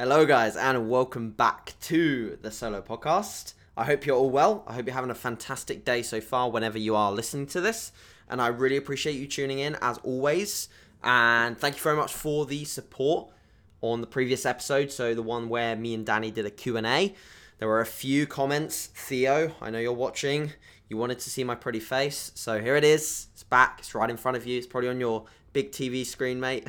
Hello, guys, and welcome back to the solo podcast. I hope you're all well. I hope you're having a fantastic day so far, whenever you are listening to this. And I really appreciate you tuning in, as always. And thank you very much for the support on the previous episode. So the one where me and Danny did a Q&A. There were a few comments. Theo, I know you're watching. You wanted to see my pretty face. So here it is. It's back. It's right in front of you. It's probably on your big TV screen, mate.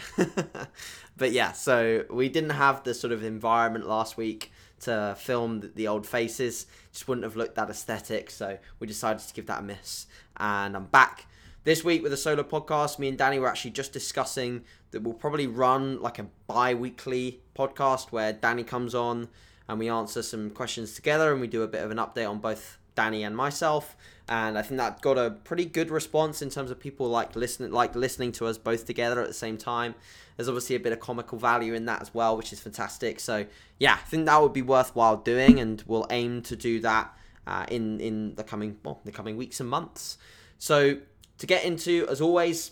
but yeah, so we didn't have the sort of environment last week to film the old faces. Just wouldn't have looked that aesthetic. So we decided to give that a miss. And I'm back this week with a solo podcast. Me and Danny were actually just discussing that we'll probably run like a bi weekly podcast where Danny comes on and we answer some questions together and we do a bit of an update on both Danny and myself. And I think that got a pretty good response in terms of people like listening, like listening to us both together at the same time. There's obviously a bit of comical value in that as well, which is fantastic. So yeah, I think that would be worthwhile doing, and we'll aim to do that uh, in in the coming well, the coming weeks and months. So to get into, as always,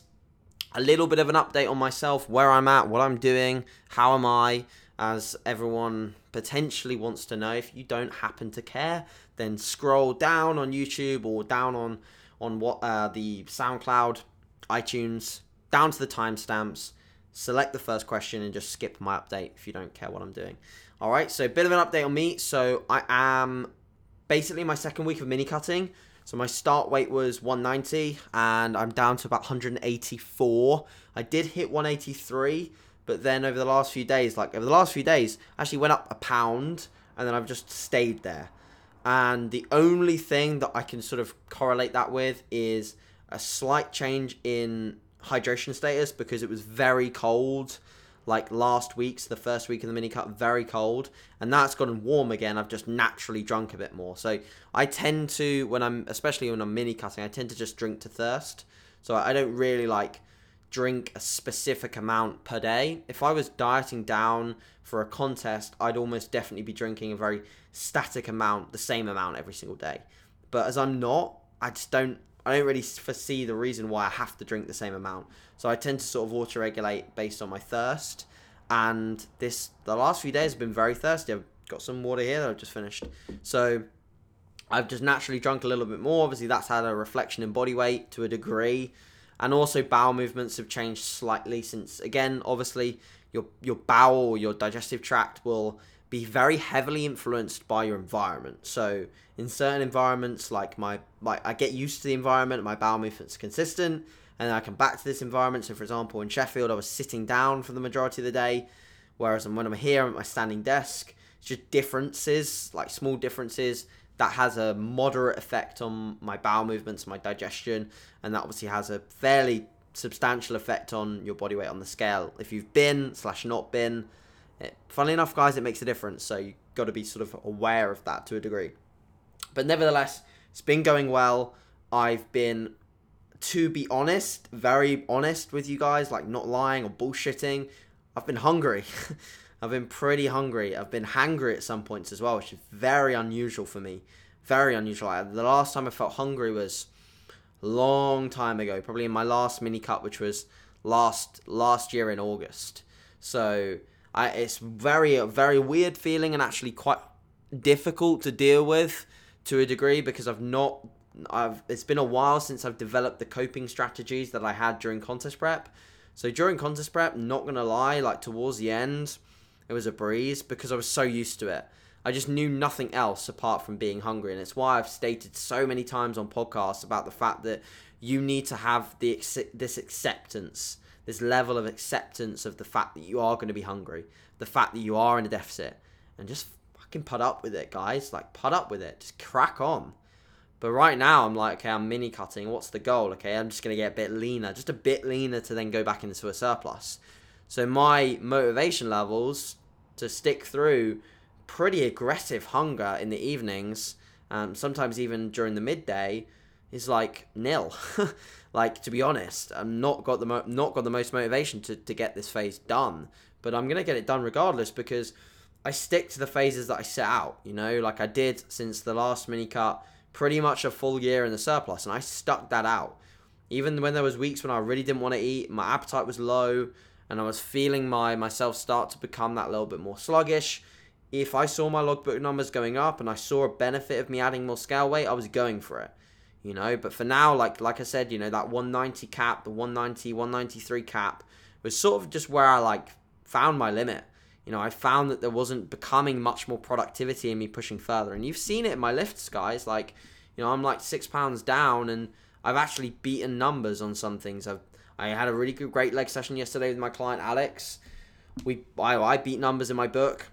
a little bit of an update on myself, where I'm at, what I'm doing, how am I, as everyone potentially wants to know. If you don't happen to care, then scroll down on YouTube or down on on what uh, the SoundCloud, iTunes, down to the timestamps. Select the first question and just skip my update if you don't care what I'm doing. All right, so a bit of an update on me. So I am basically my second week of mini cutting. So my start weight was 190 and I'm down to about 184. I did hit 183, but then over the last few days, like over the last few days, I actually went up a pound and then I've just stayed there. And the only thing that I can sort of correlate that with is a slight change in hydration status because it was very cold. Like last week's the first week of the mini cut very cold. And that's gotten warm again. I've just naturally drunk a bit more. So i tend to when i'm especially when i'm mini cutting i tend to just drink to thirst. So i don't really like drink a specific amount per day if i was dieting down for a contest i'd almost definitely be drinking a very static amount the same amount every single day but as i'm not i just don't I don't really foresee the reason why I have to drink the same amount. So I tend to sort of auto regulate based on my thirst. And this the last few days have been very thirsty. I've got some water here that I've just finished. So I've just naturally drunk a little bit more. Obviously, that's had a reflection in body weight to a degree. And also bowel movements have changed slightly since again, obviously, your your bowel your digestive tract will be very heavily influenced by your environment. So in certain environments, like my like I get used to the environment, my bowel movements are consistent, and I come back to this environment. So for example, in Sheffield, I was sitting down for the majority of the day, whereas when I'm here, I'm at my standing desk. It's just differences, like small differences. That has a moderate effect on my bowel movements, my digestion, and that obviously has a fairly substantial effect on your body weight on the scale. If you've been slash not been, it, funnily enough, guys, it makes a difference. So you've got to be sort of aware of that to a degree. But nevertheless, it's been going well. I've been, to be honest, very honest with you guys, like not lying or bullshitting. I've been hungry. I've been pretty hungry. I've been hangry at some points as well, which is very unusual for me. Very unusual. The last time I felt hungry was a long time ago, probably in my last mini cut, which was last last year in August. So I, it's very very weird feeling and actually quite difficult to deal with to a degree because I've not I've it's been a while since I've developed the coping strategies that I had during contest prep. So during contest prep, not gonna lie, like towards the end, it was a breeze because I was so used to it. I just knew nothing else apart from being hungry, and it's why I've stated so many times on podcasts about the fact that you need to have the this acceptance this level of acceptance of the fact that you are going to be hungry, the fact that you are in a deficit, and just fucking put up with it, guys. Like, put up with it. Just crack on. But right now, I'm like, okay, I'm mini cutting. What's the goal? Okay, I'm just going to get a bit leaner, just a bit leaner to then go back into a surplus. So, my motivation levels to stick through pretty aggressive hunger in the evenings, um, sometimes even during the midday, is like nil. like to be honest, I'm not got the mo- not got the most motivation to, to get this phase done, but I'm gonna get it done regardless because I stick to the phases that I set out. You know, like I did since the last mini cut, pretty much a full year in the surplus, and I stuck that out. Even when there was weeks when I really didn't want to eat, my appetite was low, and I was feeling my myself start to become that little bit more sluggish, if I saw my logbook numbers going up and I saw a benefit of me adding more scale weight, I was going for it. You know, but for now, like like I said, you know, that 190 cap, the 190, 193 cap was sort of just where I like found my limit. You know, I found that there wasn't becoming much more productivity in me pushing further. And you've seen it in my lifts, guys. Like, you know, I'm like six pounds down and I've actually beaten numbers on some things. I've I had a really good, great leg session yesterday with my client Alex. We I, I beat numbers in my book.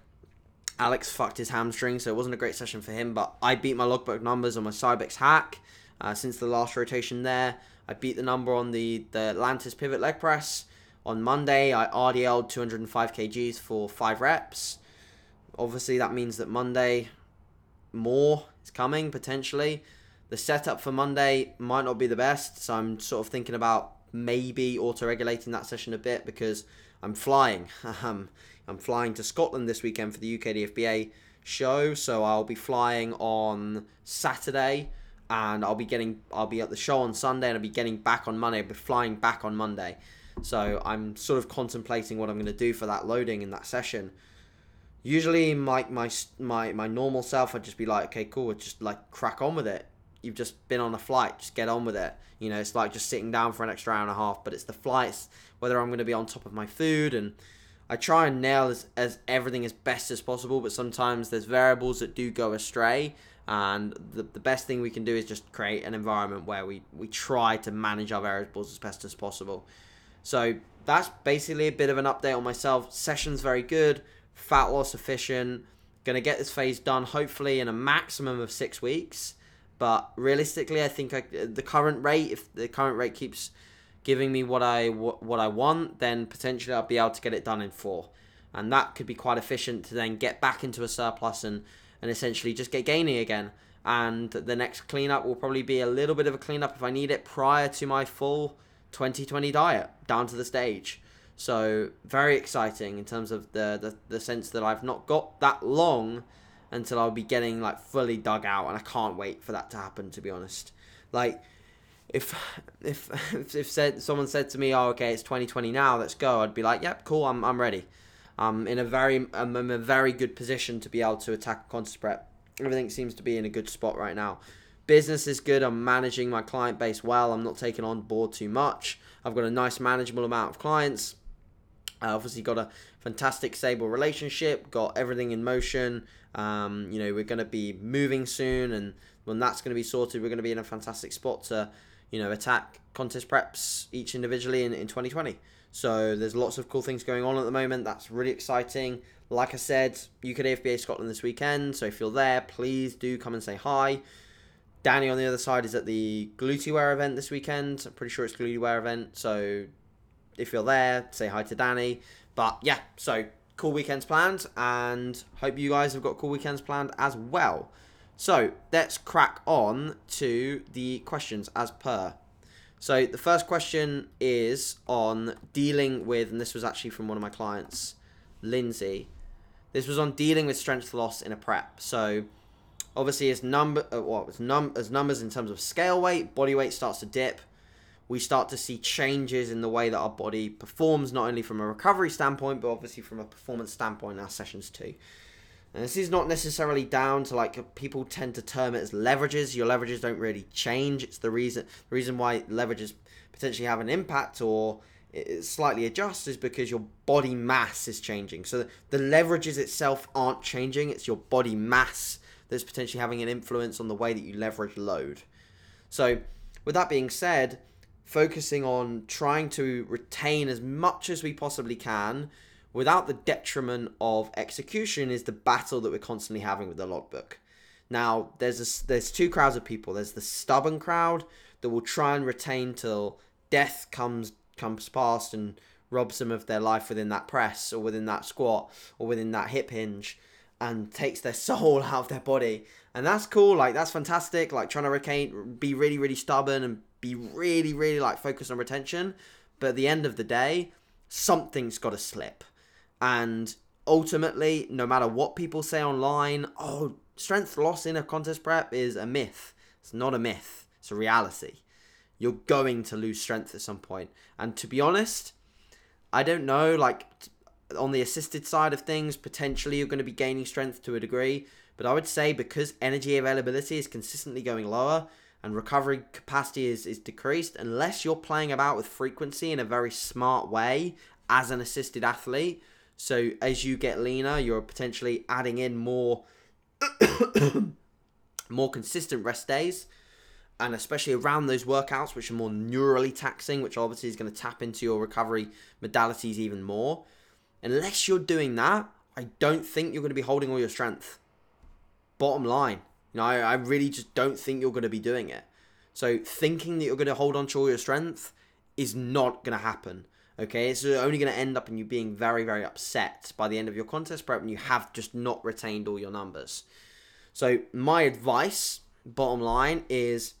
Alex fucked his hamstring, so it wasn't a great session for him. But I beat my logbook numbers on my Cybex hack uh, since the last rotation there. I beat the number on the the Atlantis pivot leg press. On Monday, I RDL'd 205 kgs for five reps. Obviously, that means that Monday more is coming potentially. The setup for Monday might not be the best, so I'm sort of thinking about maybe auto regulating that session a bit because I'm flying. Um, I'm flying to Scotland this weekend for the UKDFBA show, so I'll be flying on Saturday and I'll be getting I'll be at the show on Sunday and I'll be getting back on Monday. I'll be flying back on Monday. So I'm sort of contemplating what I'm going to do for that loading in that session. Usually, my my my my normal self, I'd just be like, okay, cool, just like crack on with it. You've just been on a flight, just get on with it. You know, it's like just sitting down for an extra hour and a half. But it's the flights, whether I'm going to be on top of my food, and I try and nail as, as everything as best as possible. But sometimes there's variables that do go astray, and the, the best thing we can do is just create an environment where we we try to manage our variables as best as possible. So that's basically a bit of an update on myself. Session's very good, fat loss efficient. Gonna get this phase done hopefully in a maximum of six weeks. But realistically, I think I, the current rate, if the current rate keeps giving me what I what I want, then potentially I'll be able to get it done in four, and that could be quite efficient to then get back into a surplus and and essentially just get gaining again. And the next cleanup will probably be a little bit of a cleanup if I need it prior to my full 2020 diet down to the stage. So very exciting in terms of the, the, the sense that I've not got that long until I'll be getting like fully dug out, and I can't wait for that to happen. To be honest, like if if if, said someone said to me, "Oh, okay, it's 2020 now, let's go," I'd be like, "Yep, cool, I'm I'm ready." I'm in a very I'm in a very good position to be able to attack a contest prep. Everything seems to be in a good spot right now business is good. I'm managing my client base well. I'm not taking on board too much. I've got a nice manageable amount of clients. I obviously got a fantastic stable relationship. Got everything in motion. Um, you know, we're going to be moving soon, and when that's going to be sorted, we're going to be in a fantastic spot to, you know, attack contest preps each individually in, in 2020. So there's lots of cool things going on at the moment. That's really exciting. Like I said, UKDFBA Scotland this weekend. So if you're there, please do come and say hi. Danny on the other side is at the Glutewear event this weekend. I'm pretty sure it's Glutewear event. So if you're there, say hi to Danny. But yeah, so cool weekends planned, and hope you guys have got cool weekends planned as well. So let's crack on to the questions as per. So the first question is on dealing with, and this was actually from one of my clients, Lindsay. This was on dealing with strength loss in a prep. So Obviously, as number uh, what as num as numbers in terms of scale weight, body weight starts to dip. We start to see changes in the way that our body performs, not only from a recovery standpoint, but obviously from a performance standpoint in our sessions too. And this is not necessarily down to like people tend to term it as leverages. Your leverages don't really change. It's the reason the reason why leverages potentially have an impact or slightly adjust is because your body mass is changing. So the leverages itself aren't changing. It's your body mass that's potentially having an influence on the way that you leverage load. So, with that being said, focusing on trying to retain as much as we possibly can without the detriment of execution is the battle that we're constantly having with the logbook. Now, there's a, there's two crowds of people. There's the stubborn crowd that will try and retain till death comes comes past and robs them of their life within that press or within that squat or within that hip hinge and takes their soul out of their body. And that's cool, like that's fantastic. Like trying to retain be really, really stubborn and be really, really like focused on retention. But at the end of the day, something's gotta slip. And ultimately, no matter what people say online, oh, strength loss in a contest prep is a myth. It's not a myth, it's a reality. You're going to lose strength at some point. And to be honest, I don't know, like on the assisted side of things, potentially you're going to be gaining strength to a degree. But I would say because energy availability is consistently going lower and recovery capacity is, is decreased, unless you're playing about with frequency in a very smart way as an assisted athlete. So as you get leaner, you're potentially adding in more more consistent rest days and especially around those workouts which are more neurally taxing, which obviously is going to tap into your recovery modalities even more. Unless you're doing that, I don't think you're going to be holding all your strength. Bottom line, you know, I, I really just don't think you're going to be doing it. So thinking that you're going to hold on to all your strength is not going to happen. Okay, it's only going to end up in you being very, very upset by the end of your contest prep and you have just not retained all your numbers. So my advice, bottom line, is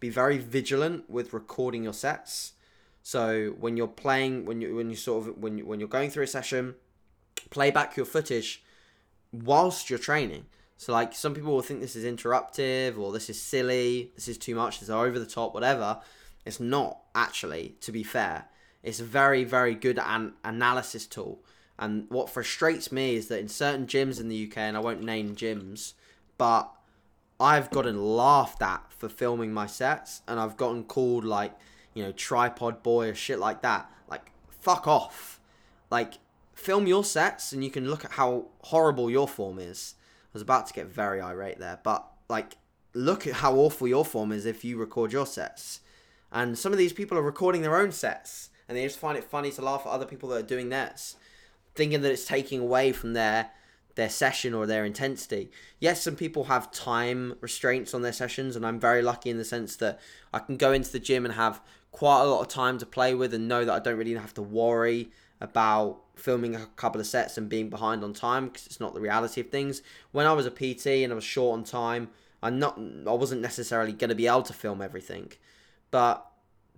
be very vigilant with recording your sets. So when you're playing, when you when you sort of when you, when you're going through a session, play back your footage whilst you're training. So like some people will think this is interruptive or this is silly, this is too much, this is over the top, whatever. It's not actually, to be fair. It's a very very good an- analysis tool. And what frustrates me is that in certain gyms in the UK, and I won't name gyms, but I've gotten laughed at for filming my sets, and I've gotten called like, you know, tripod boy or shit like that. Like, fuck off. Like, film your sets, and you can look at how horrible your form is. I was about to get very irate there, but like, look at how awful your form is if you record your sets. And some of these people are recording their own sets, and they just find it funny to laugh at other people that are doing theirs, thinking that it's taking away from their their session or their intensity. Yes, some people have time restraints on their sessions, and I'm very lucky in the sense that I can go into the gym and have quite a lot of time to play with and know that I don't really have to worry about filming a couple of sets and being behind on time because it's not the reality of things. When I was a PT and I was short on time, I'm not I wasn't necessarily going to be able to film everything. But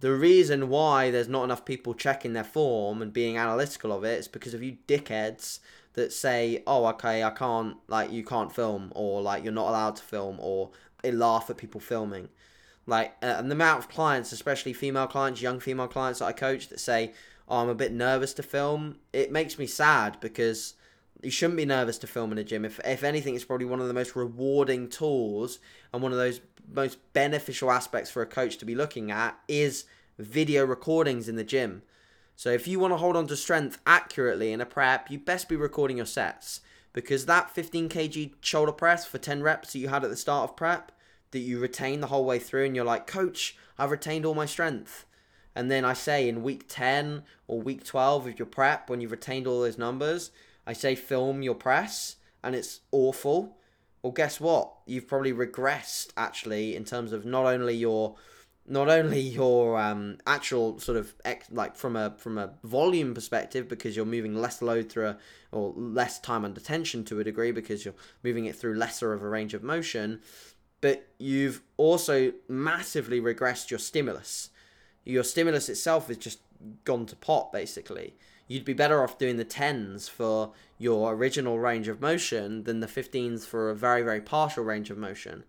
the reason why there's not enough people checking their form and being analytical of it is because of you dickheads that say, "Oh, okay, I can't like you can't film," or like you're not allowed to film, or they laugh at people filming. Like, and the amount of clients, especially female clients, young female clients that I coach, that say, "Oh, I'm a bit nervous to film," it makes me sad because you shouldn't be nervous to film in a gym. If if anything, it's probably one of the most rewarding tools and one of those most beneficial aspects for a coach to be looking at is video recordings in the gym. So if you want to hold on to strength accurately in a prep, you best be recording your sets because that 15 kg shoulder press for 10 reps that you had at the start of prep that you retain the whole way through and you're like, "Coach, I've retained all my strength." And then I say in week 10 or week 12 of your prep when you've retained all those numbers, I say film your press and it's awful. Well, guess what? You've probably regressed actually in terms of not only your not only your um, actual sort of ex- like from a from a volume perspective because you're moving less load through a, or less time under tension to a degree because you're moving it through lesser of a range of motion but you've also massively regressed your stimulus your stimulus itself is just gone to pot basically you'd be better off doing the 10s for your original range of motion than the 15s for a very very partial range of motion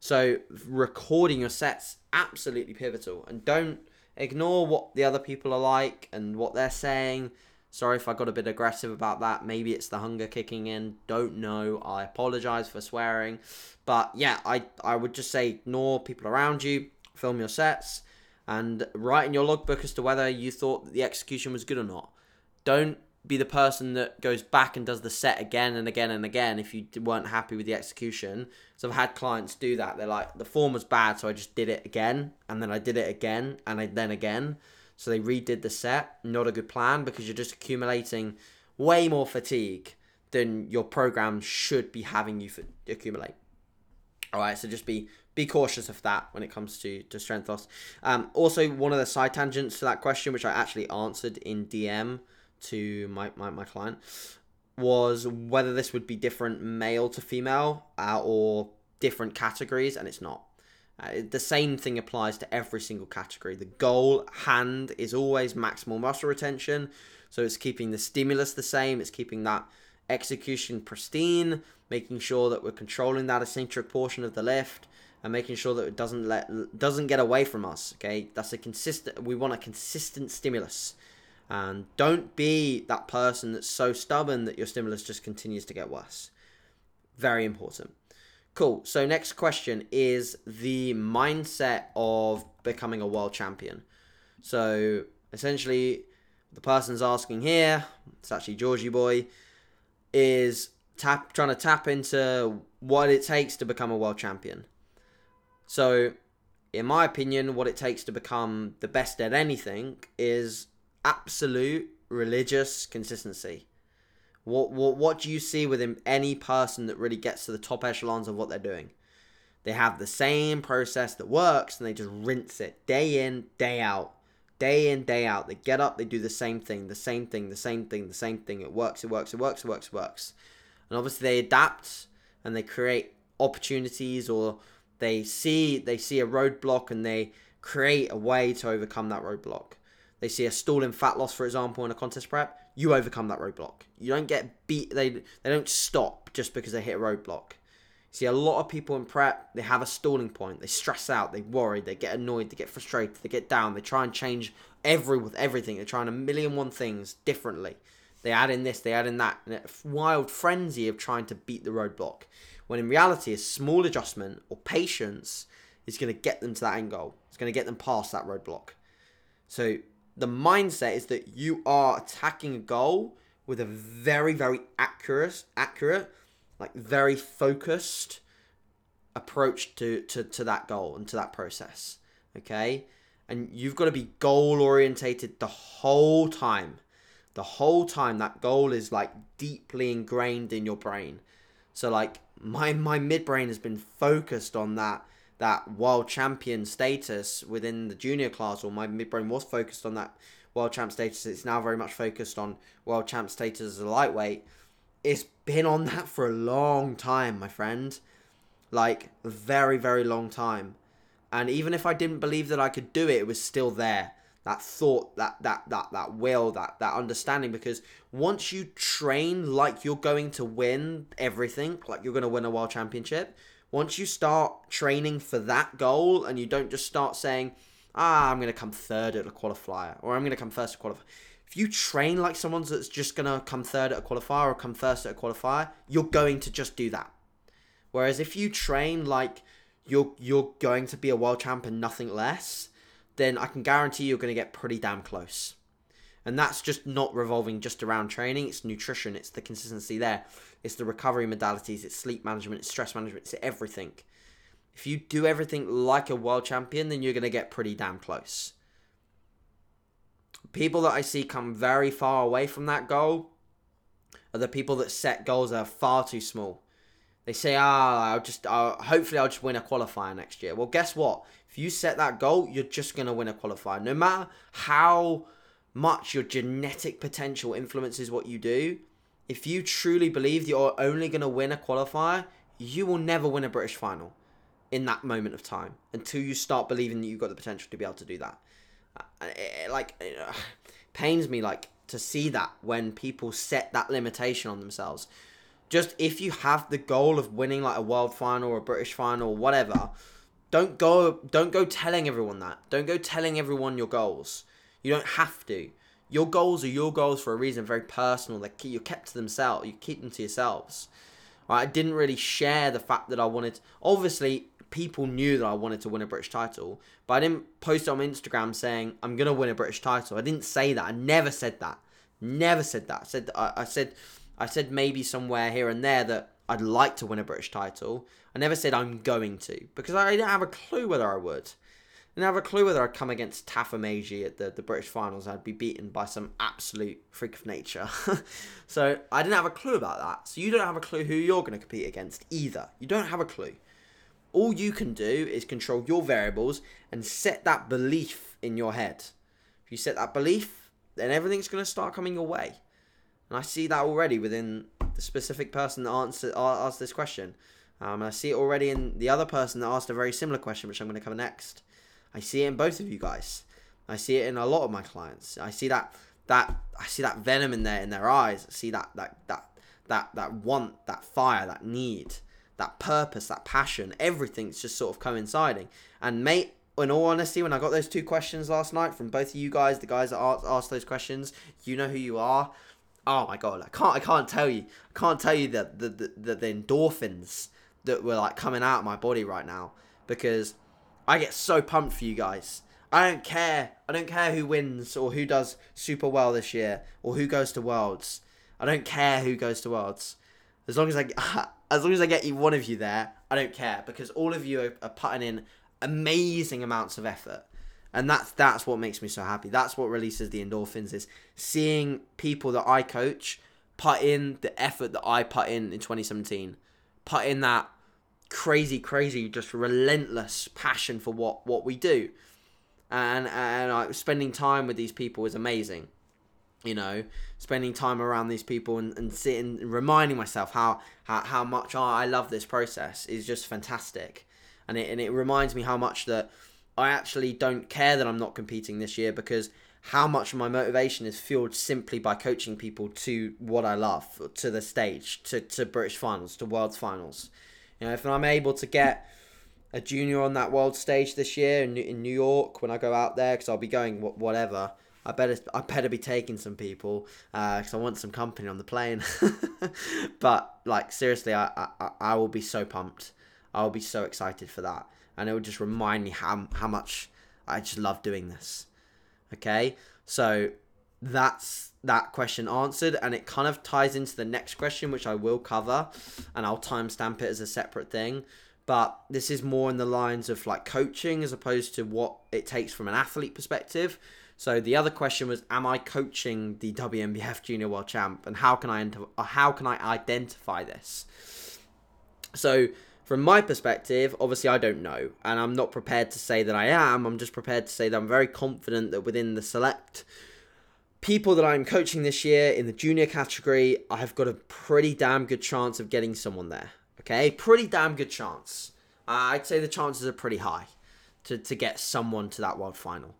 so recording your sets absolutely pivotal, and don't ignore what the other people are like and what they're saying. Sorry if I got a bit aggressive about that. Maybe it's the hunger kicking in. Don't know. I apologize for swearing, but yeah, I I would just say ignore people around you. Film your sets and write in your logbook as to whether you thought the execution was good or not. Don't be the person that goes back and does the set again and again and again if you weren't happy with the execution. So I've had clients do that. They're like, the form was bad, so I just did it again, and then I did it again, and then again. So they redid the set. Not a good plan because you're just accumulating way more fatigue than your program should be having you accumulate. All right, so just be be cautious of that when it comes to to strength loss. Um, also, one of the side tangents to that question, which I actually answered in DM to my, my, my client was whether this would be different male to female uh, or different categories, and it's not. Uh, the same thing applies to every single category. The goal hand is always maximal muscle retention, so it's keeping the stimulus the same, it's keeping that execution pristine, making sure that we're controlling that eccentric portion of the lift, and making sure that it doesn't let doesn't get away from us. Okay, that's a consistent. We want a consistent stimulus And don't be that person that's so stubborn that your stimulus just continues to get worse. Very important. Cool. So, next question is the mindset of becoming a world champion. So, essentially, the person's asking here, it's actually Georgie Boy, is tap trying to tap into what it takes to become a world champion. So, in my opinion, what it takes to become the best at anything is absolute religious consistency. What what what do you see within any person that really gets to the top echelons of what they're doing? They have the same process that works and they just rinse it day in, day out. Day in, day out. They get up, they do the same thing, the same thing, the same thing, the same thing. It works, it works, it works, it works, it works. And obviously they adapt and they create opportunities or they see they see a roadblock and they create a way to overcome that roadblock. They see a stalling fat loss, for example, in a contest prep. You overcome that roadblock. You don't get beat. They they don't stop just because they hit a roadblock. See, a lot of people in prep, they have a stalling point. They stress out, they worry, they get annoyed, they get frustrated, they get down. They try and change every with everything. They're trying a million one things differently. They add in this, they add in that, and a wild frenzy of trying to beat the roadblock. When in reality, a small adjustment or patience is going to get them to that end goal. It's going to get them past that roadblock. So the mindset is that you are attacking a goal with a very, very accurate, accurate, like very focused approach to, to, to that goal and to that process. Okay? And you've got to be goal orientated the whole time. The whole time that goal is like deeply ingrained in your brain. So like my my midbrain has been focused on that that world champion status within the junior class, or my midbrain was focused on that world champ status. It's now very much focused on world champ status as a lightweight. It's been on that for a long time, my friend. Like, very, very long time. And even if I didn't believe that I could do it, it was still there that thought, that that that that will, that that understanding. Because once you train like you're going to win everything, like you're going to win a world championship, once you start training for that goal, and you don't just start saying, "Ah, I'm going to come third at a qualifier," or "I'm going to come first at qualifier." If you train like someone that's just going to come third at a qualifier or come first at a qualifier, you're going to just do that. Whereas if you train like you're you're going to be a world champ and nothing less, then I can guarantee you're going to get pretty damn close. And that's just not revolving just around training, it's nutrition, it's the consistency there, it's the recovery modalities, it's sleep management, it's stress management, it's everything. If you do everything like a world champion, then you're going to get pretty damn close. People that I see come very far away from that goal are the people that set goals that are far too small. They say, ah, I'll just, hopefully I'll just win a qualifier next year. Well, guess what? If you set that goal, you're just going to win a qualifier. No matter how much your genetic potential influences what you do, if you truly believe you're only going to win a qualifier, you will never win a British final in that moment of time until you start believing that you've got the potential to be able to do that. Uh, it, like, eh, it pains me like to see that when people set that limitation on themselves just if you have the goal of winning like a world final or a British final or whatever, don't go don't go telling everyone that. Don't go telling everyone your goals. You don't have to. Your goals are your goals for a reason, very personal. They you're kept to themselves. You keep them to yourselves. Right? I didn't really share the fact that I wanted. Obviously, people knew that I wanted to win a British title, but I didn't post on Instagram saying I'm gonna win a British title. I didn't say that. I never said that. Never said that. I said I, I said I said maybe somewhere here and there that I'd like to win a British title. I never said I'm going to because I didn't have a clue whether I would. I didn't have a clue whether I'd come against Tafa Meiji at the, the British finals. I'd be beaten by some absolute freak of nature. so I didn't have a clue about that. So you don't have a clue who you're going to compete against either. You don't have a clue. All you can do is control your variables and set that belief in your head. If you set that belief, then everything's going to start coming your way. And I see that already within the specific person that answered, asked this question. Um, I see it already in the other person that asked a very similar question, which I'm going to cover next. I see it in both of you guys. I see it in a lot of my clients. I see that that I see that venom in their in their eyes. I see that that that that that want, that fire, that need, that purpose, that passion. Everything's just sort of coinciding. And mate, in all honesty, when I got those two questions last night from both of you guys, the guys that asked, those questions, you know who you are. Oh my god, I can't I can't tell you. I can't tell you that the, the, the, the endorphins that were like coming out of my body right now because I get so pumped for you guys. I don't care. I don't care who wins or who does super well this year or who goes to Worlds. I don't care who goes to Worlds. As long as I as long as I get one of you there, I don't care because all of you are, are putting in amazing amounts of effort. And that's that's what makes me so happy. That's what releases the endorphins is seeing people that I coach put in the effort that I put in in 2017. Put in that crazy crazy just relentless passion for what what we do. And and like spending time with these people is amazing you know, spending time around these people and, and sitting reminding myself how, how, how much I love this process is just fantastic. And it, and it reminds me how much that I actually don't care that I'm not competing this year because how much my motivation is fueled simply by coaching people to what I love, to the stage, to, to British finals, to world finals. You know, if I'm able to get a junior on that world stage this year in, in New York when I go out there, because I'll be going whatever I better I better be taking some people because uh, I want some company on the plane. but like seriously, I, I I will be so pumped. I will be so excited for that, and it will just remind me how how much I just love doing this. Okay, so that's that question answered, and it kind of ties into the next question, which I will cover, and I'll timestamp it as a separate thing. But this is more in the lines of like coaching as opposed to what it takes from an athlete perspective. So the other question was, am I coaching the WNBF Junior World Champ, and how can I how can I identify this? So from my perspective, obviously I don't know, and I'm not prepared to say that I am. I'm just prepared to say that I'm very confident that within the select people that I'm coaching this year in the junior category, I've got a pretty damn good chance of getting someone there. Okay, pretty damn good chance. Uh, I'd say the chances are pretty high to, to get someone to that world final.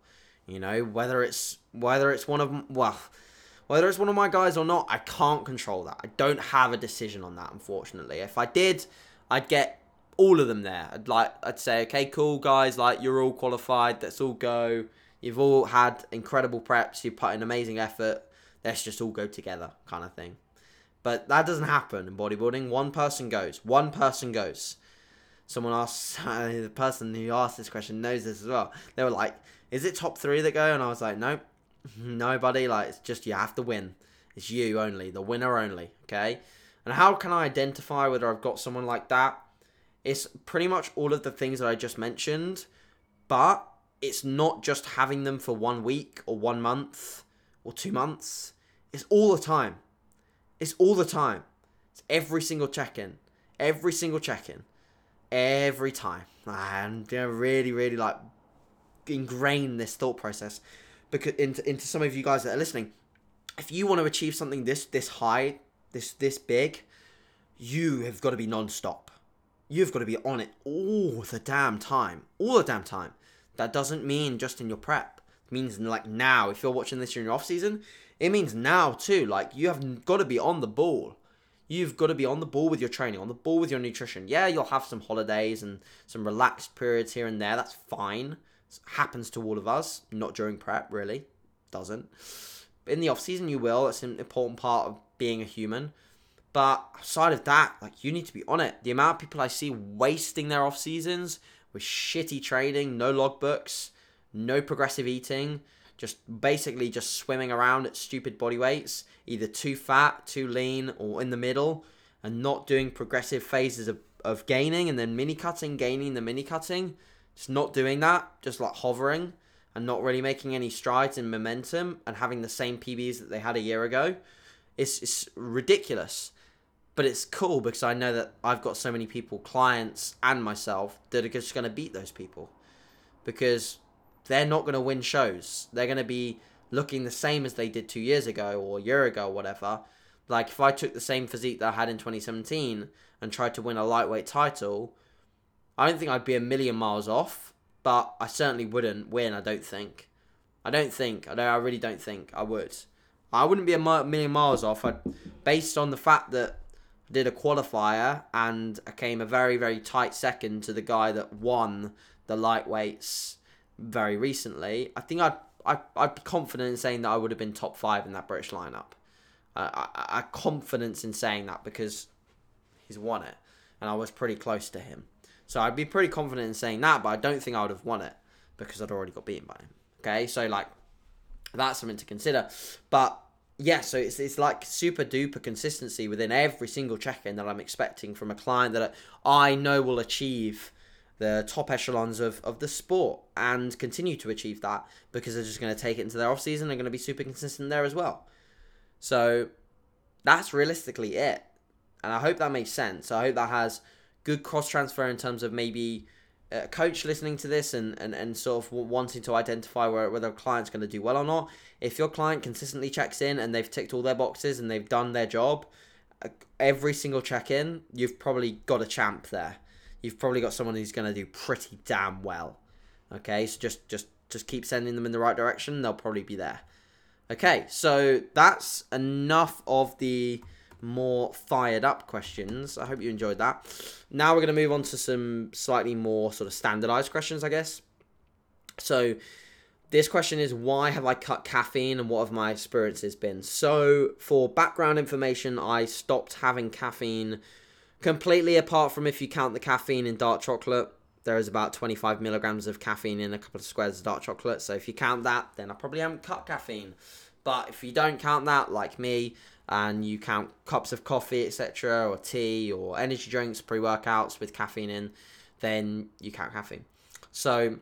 You know, whether it's whether it's one of well, whether it's one of my guys or not, I can't control that. I don't have a decision on that, unfortunately. If I did, I'd get all of them there. I'd like I'd say, okay, cool guys, like you're all qualified. Let's all go. You've all had incredible preps. You put in amazing effort. Let's just all go together, kind of thing. But that doesn't happen in bodybuilding. One person goes. One person goes. Someone asked, the person who asked this question knows this as well. They were like, is it top three that go? And I was like, nope, nobody. Like, it's just you have to win. It's you only, the winner only. Okay. And how can I identify whether I've got someone like that? It's pretty much all of the things that I just mentioned, but it's not just having them for one week or one month or two months. It's all the time. It's all the time. It's every single check in. Every single check in. Every time. And really, really like ingrain this thought process because into into some of you guys that are listening. If you want to achieve something this this high, this this big, you have got to be non-stop. You've got to be on it all the damn time. All the damn time. That doesn't mean just in your prep. It means like now. If you're watching this in your off season, it means now too. Like you have got to be on the ball. You've got to be on the ball with your training, on the ball with your nutrition. Yeah, you'll have some holidays and some relaxed periods here and there. That's fine happens to all of us, not during prep, really. Doesn't. In the off season, you will. It's an important part of being a human. But aside of that, like you need to be on it. The amount of people I see wasting their off seasons with shitty training, no logbooks, no progressive eating, just basically just swimming around at stupid body weights, either too fat, too lean, or in the middle, and not doing progressive phases of, of gaining and then mini cutting, gaining the mini cutting. Just not doing that, just like hovering and not really making any strides in momentum and having the same PBs that they had a year ago. It's, it's ridiculous. But it's cool because I know that I've got so many people, clients and myself, that are just going to beat those people. Because they're not going to win shows. They're going to be looking the same as they did two years ago or a year ago or whatever. Like if I took the same physique that I had in 2017 and tried to win a lightweight title, I don't think I'd be a million miles off, but I certainly wouldn't win. I don't think. I don't think. I don't. I really don't think I would. I wouldn't be a million miles off. I'd, based on the fact that I did a qualifier and came a very very tight second to the guy that won the lightweights very recently, I think I'd, I'd, I'd be confident in saying that I would have been top five in that British lineup. Uh, I, I confidence in saying that because he's won it, and I was pretty close to him. So I'd be pretty confident in saying that, but I don't think I would have won it because I'd already got beaten by him. Okay, so like that's something to consider. But yeah, so it's it's like super duper consistency within every single check in that I'm expecting from a client that I know will achieve the top echelons of, of the sport and continue to achieve that because they're just going to take it into their off season. They're going to be super consistent there as well. So that's realistically it. And I hope that makes sense. I hope that has good cross transfer in terms of maybe a coach listening to this and, and, and sort of wanting to identify where, whether a client's going to do well or not. If your client consistently checks in and they've ticked all their boxes and they've done their job, uh, every single check in, you've probably got a champ there. You've probably got someone who's going to do pretty damn well. Okay, so just just just keep sending them in the right direction. They'll probably be there. Okay, so that's enough of the more fired up questions. I hope you enjoyed that. Now we're going to move on to some slightly more sort of standardized questions, I guess. So this question is why have I cut caffeine and what have my experiences been? So for background information, I stopped having caffeine completely apart from if you count the caffeine in dark chocolate. There is about 25 milligrams of caffeine in a couple of squares of dark chocolate. So if you count that, then I probably haven't cut caffeine. But if you don't count that, like me, and you count cups of coffee, etc., or tea, or energy drinks, pre workouts with caffeine in, then you count caffeine. So,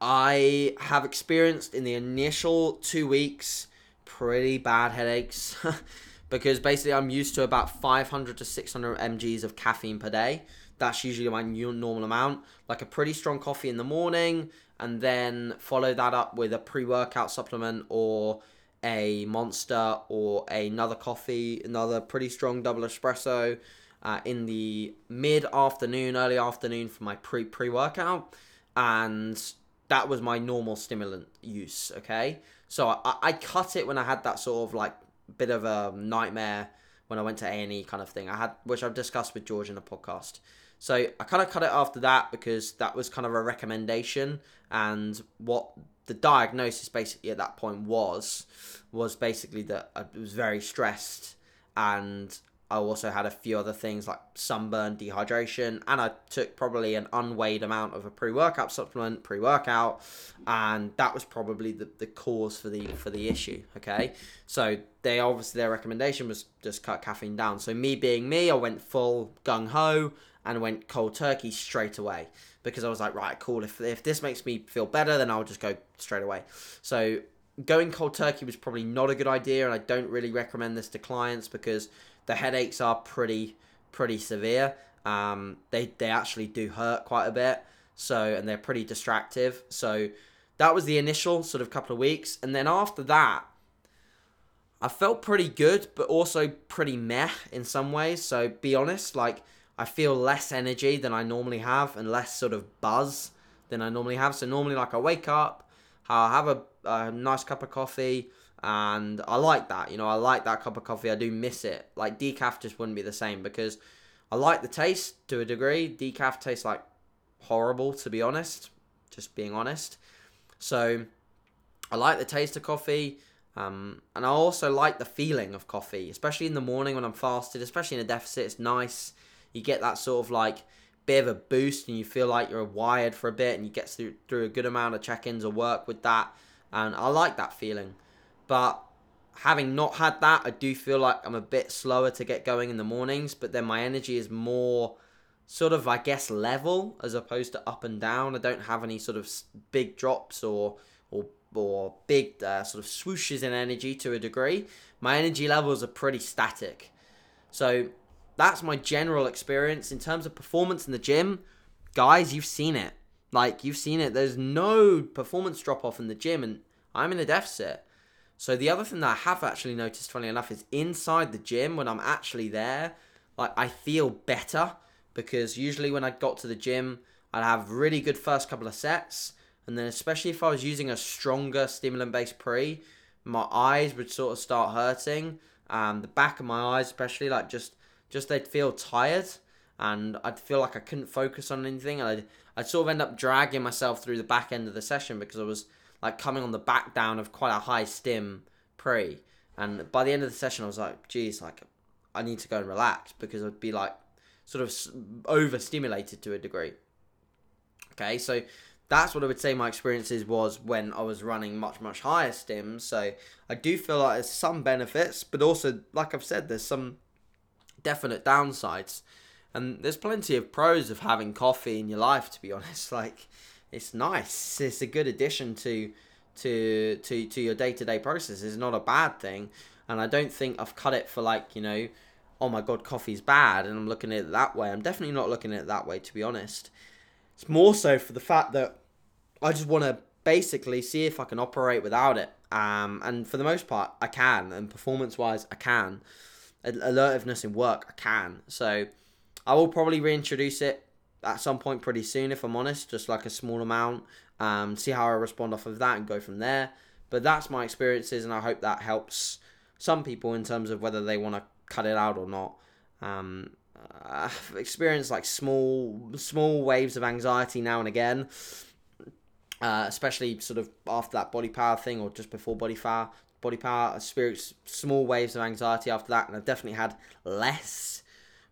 I have experienced in the initial two weeks pretty bad headaches because basically I'm used to about 500 to 600 mg's of caffeine per day. That's usually my normal amount. Like a pretty strong coffee in the morning, and then follow that up with a pre workout supplement or a monster or another coffee, another pretty strong double espresso uh, in the mid afternoon, early afternoon for my pre pre workout, and that was my normal stimulant use. Okay, so I, I cut it when I had that sort of like bit of a nightmare when I went to A and E kind of thing. I had which I've discussed with George in a podcast. So I kind of cut it after that because that was kind of a recommendation and what the diagnosis basically at that point was was basically that I was very stressed and I also had a few other things like sunburn, dehydration, and I took probably an unweighed amount of a pre-workout supplement, pre-workout, and that was probably the, the cause for the for the issue. Okay, so they obviously their recommendation was just cut caffeine down. So me being me, I went full gung ho and went cold turkey straight away because I was like, right, cool. If if this makes me feel better, then I'll just go straight away. So going cold turkey was probably not a good idea, and I don't really recommend this to clients because the headaches are pretty pretty severe. Um, they they actually do hurt quite a bit. So and they're pretty distractive. So that was the initial sort of couple of weeks, and then after that, I felt pretty good, but also pretty meh in some ways. So be honest, like I feel less energy than I normally have, and less sort of buzz than I normally have. So normally, like I wake up, I'll have a, a nice cup of coffee and I like that. You know, I like that cup of coffee. I do miss it. Like decaf just wouldn't be the same because I like the taste to a degree. Decaf tastes like horrible to be honest. Just being honest. So I like the taste of coffee. Um, and I also like the feeling of coffee, especially in the morning when I'm fasted, especially in a deficit. It's nice. You get that sort of like bit of a boost and you feel like you're wired for a bit and you get through, through a good amount of check-ins or work with that. And I like that feeling. But having not had that, I do feel like I'm a bit slower to get going in the mornings, but then my energy is more sort of, I guess, level as opposed to up and down. I don't have any sort of big drops or or or big uh, sort of swooshes in energy to a degree. My energy levels are pretty static. So that's my general experience in terms of performance in the gym. Guys, you've seen it. Like you've seen it. There's no performance drop off in the gym, and I'm in a deficit. So the other thing that I have actually noticed, funny enough, is inside the gym when I'm actually there, like I feel better because usually when I got to the gym, I'd have really good first couple of sets, and then especially if I was using a stronger stimulant-based pre, my eyes would sort of start hurting. Um, the back of my eyes, especially, like just just they'd feel tired, and I'd feel like I couldn't focus on anything, and I'd I'd sort of end up dragging myself through the back end of the session because I was like coming on the back down of quite a high stim pre, and by the end of the session I was like, geez, like I need to go and relax because I'd be like sort of overstimulated to a degree. Okay, so that's what I would say my experiences was when I was running much much higher stims. So I do feel like there's some benefits, but also like I've said, there's some definite downsides. And there's plenty of pros of having coffee in your life. To be honest, like it's nice. It's a good addition to to to to your day to day process. It's not a bad thing, and I don't think I've cut it for like you know, oh my god, coffee's bad, and I'm looking at it that way. I'm definitely not looking at it that way. To be honest, it's more so for the fact that I just want to basically see if I can operate without it. Um, and for the most part, I can, and performance wise, I can. Alertiveness in work, I can. So I will probably reintroduce it at some point pretty soon, if I'm honest, just like a small amount. Um, see how I respond off of that and go from there. But that's my experiences, and I hope that helps some people in terms of whether they want to cut it out or not. Um, I've experienced like small small waves of anxiety now and again, uh, especially sort of after that body power thing or just before body power. Body power, spirits, small waves of anxiety after that, and I've definitely had less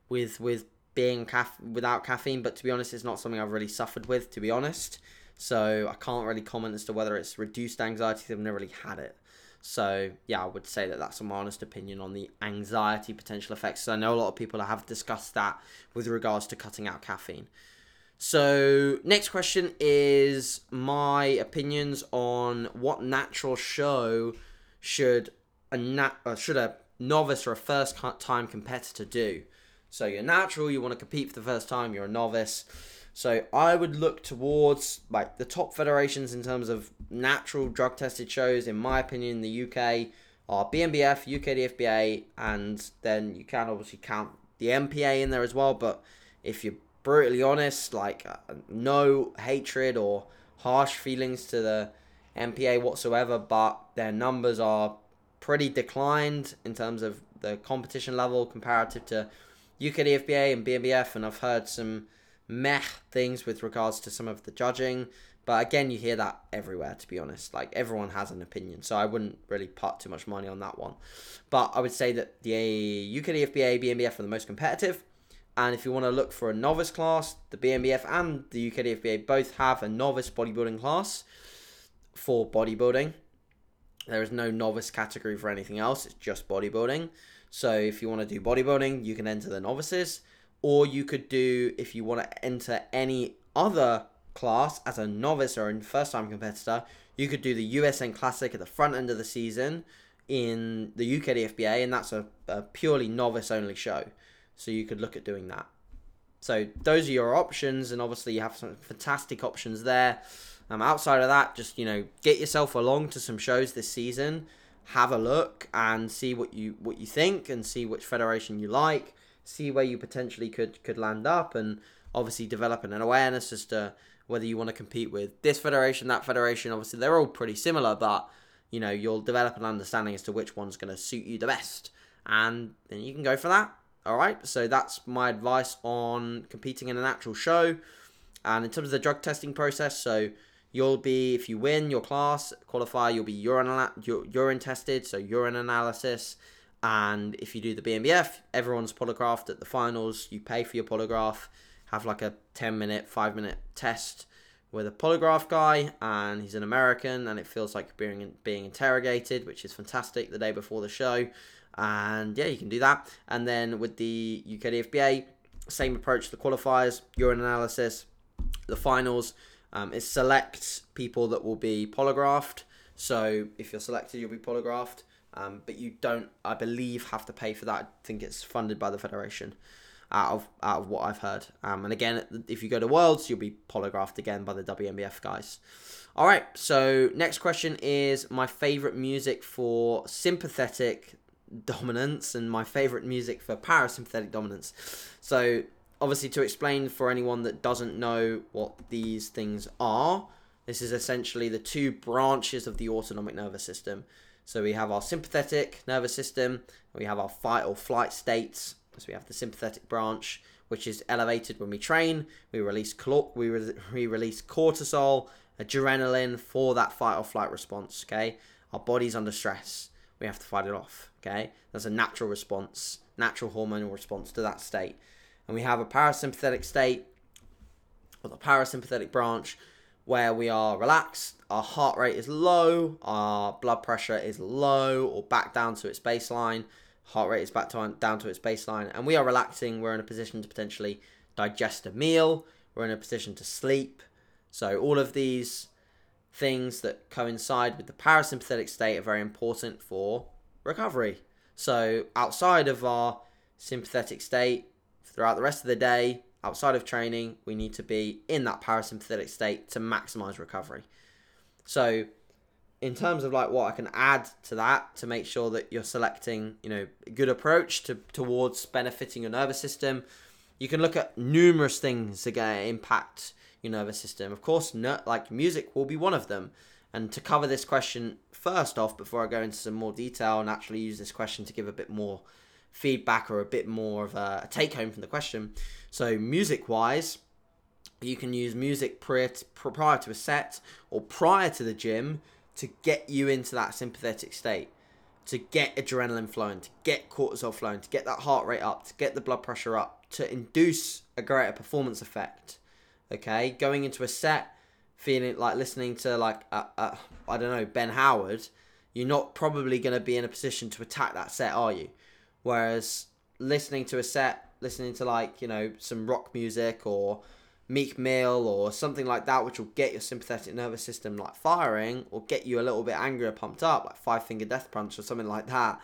with with being caf- without caffeine. But to be honest, it's not something I've really suffered with. To be honest, so I can't really comment as to whether it's reduced anxiety. I've never really had it. So yeah, I would say that that's my honest opinion on the anxiety potential effects. So I know a lot of people have discussed that with regards to cutting out caffeine. So next question is my opinions on what natural show should a nat- uh, should a novice or a first time competitor do. So you're natural, you want to compete for the first time, you're a novice so I would look towards like the top federations in terms of natural drug tested shows. In my opinion, the UK are BNBF, UKDFBA, and then you can obviously count the MPA in there as well. But if you're brutally honest, like uh, no hatred or harsh feelings to the MPA whatsoever, but their numbers are pretty declined in terms of the competition level comparative to UKDFBA and BNBF, and I've heard some meh things with regards to some of the judging. But again, you hear that everywhere, to be honest. Like, everyone has an opinion, so I wouldn't really put too much money on that one. But I would say that the UKDFBA, BNBF are the most competitive. And if you want to look for a novice class, the BNBF and the UKDFBA both have a novice bodybuilding class for bodybuilding. There is no novice category for anything else, it's just bodybuilding. So if you want to do bodybuilding, you can enter the novices or you could do if you want to enter any other class as a novice or a first time competitor, you could do the USN Classic at the front end of the season in the UKDFBA, and that's a, a purely novice only show. So you could look at doing that. So those are your options, and obviously you have some fantastic options there. Um, outside of that, just you know, get yourself along to some shows this season, have a look and see what you what you think, and see which federation you like see where you potentially could could land up, and obviously developing an awareness as to whether you want to compete with this federation, that federation. Obviously, they're all pretty similar, but you know you'll develop an understanding as to which one's going to suit you the best, and then you can go for that. All right, so that's my advice on competing in an actual show. And in terms of the drug testing process, so you'll be if you win your class qualify, you'll be urine urine tested, so urine analysis. And if you do the BNBF, everyone's polygraphed at the finals. You pay for your polygraph, have like a 10 minute, 5 minute test with a polygraph guy, and he's an American, and it feels like you're being, being interrogated, which is fantastic the day before the show. And yeah, you can do that. And then with the UKDFBA, same approach the qualifiers, urine analysis, the finals. Um, it selects people that will be polygraphed. So if you're selected, you'll be polygraphed. Um, but you don't, I believe, have to pay for that. I think it's funded by the federation, out of out of what I've heard. Um, and again, if you go to Worlds, you'll be polygraphed again by the WNBF guys. All right. So next question is my favorite music for sympathetic dominance and my favorite music for parasympathetic dominance. So obviously, to explain for anyone that doesn't know what these things are, this is essentially the two branches of the autonomic nervous system. So we have our sympathetic nervous system, we have our fight or flight states, So we have the sympathetic branch, which is elevated when we train. We release we, re- we release cortisol, adrenaline for that fight or flight response. Okay, our body's under stress. We have to fight it off. Okay, that's a natural response, natural hormonal response to that state. And we have a parasympathetic state, or the parasympathetic branch, where we are relaxed, our heart rate is low, our blood pressure is low or back down to its baseline, heart rate is back to, down to its baseline, and we are relaxing. We're in a position to potentially digest a meal, we're in a position to sleep. So, all of these things that coincide with the parasympathetic state are very important for recovery. So, outside of our sympathetic state, throughout the rest of the day, outside of training, we need to be in that parasympathetic state to maximize recovery. So, in terms of like what I can add to that to make sure that you're selecting, you know, a good approach to towards benefiting your nervous system, you can look at numerous things that can impact your nervous system. Of course, like music will be one of them. And to cover this question first off, before I go into some more detail and actually use this question to give a bit more feedback or a bit more of a take home from the question. So, music wise, you can use music prior to, a set or prior to the gym to get you into that sympathetic state, to get adrenaline flowing, to get cortisol flowing, to get that heart rate up, to get the blood pressure up, to induce a greater performance effect. Okay, going into a set, feeling like listening to like I don't know Ben Howard, you're not probably going to be in a position to attack that set, are you? Whereas listening to a set, listening to like you know some rock music or Meek Mill or something like that, which will get your sympathetic nervous system like firing or get you a little bit angrier, pumped up, like Five Finger Death Punch or something like that,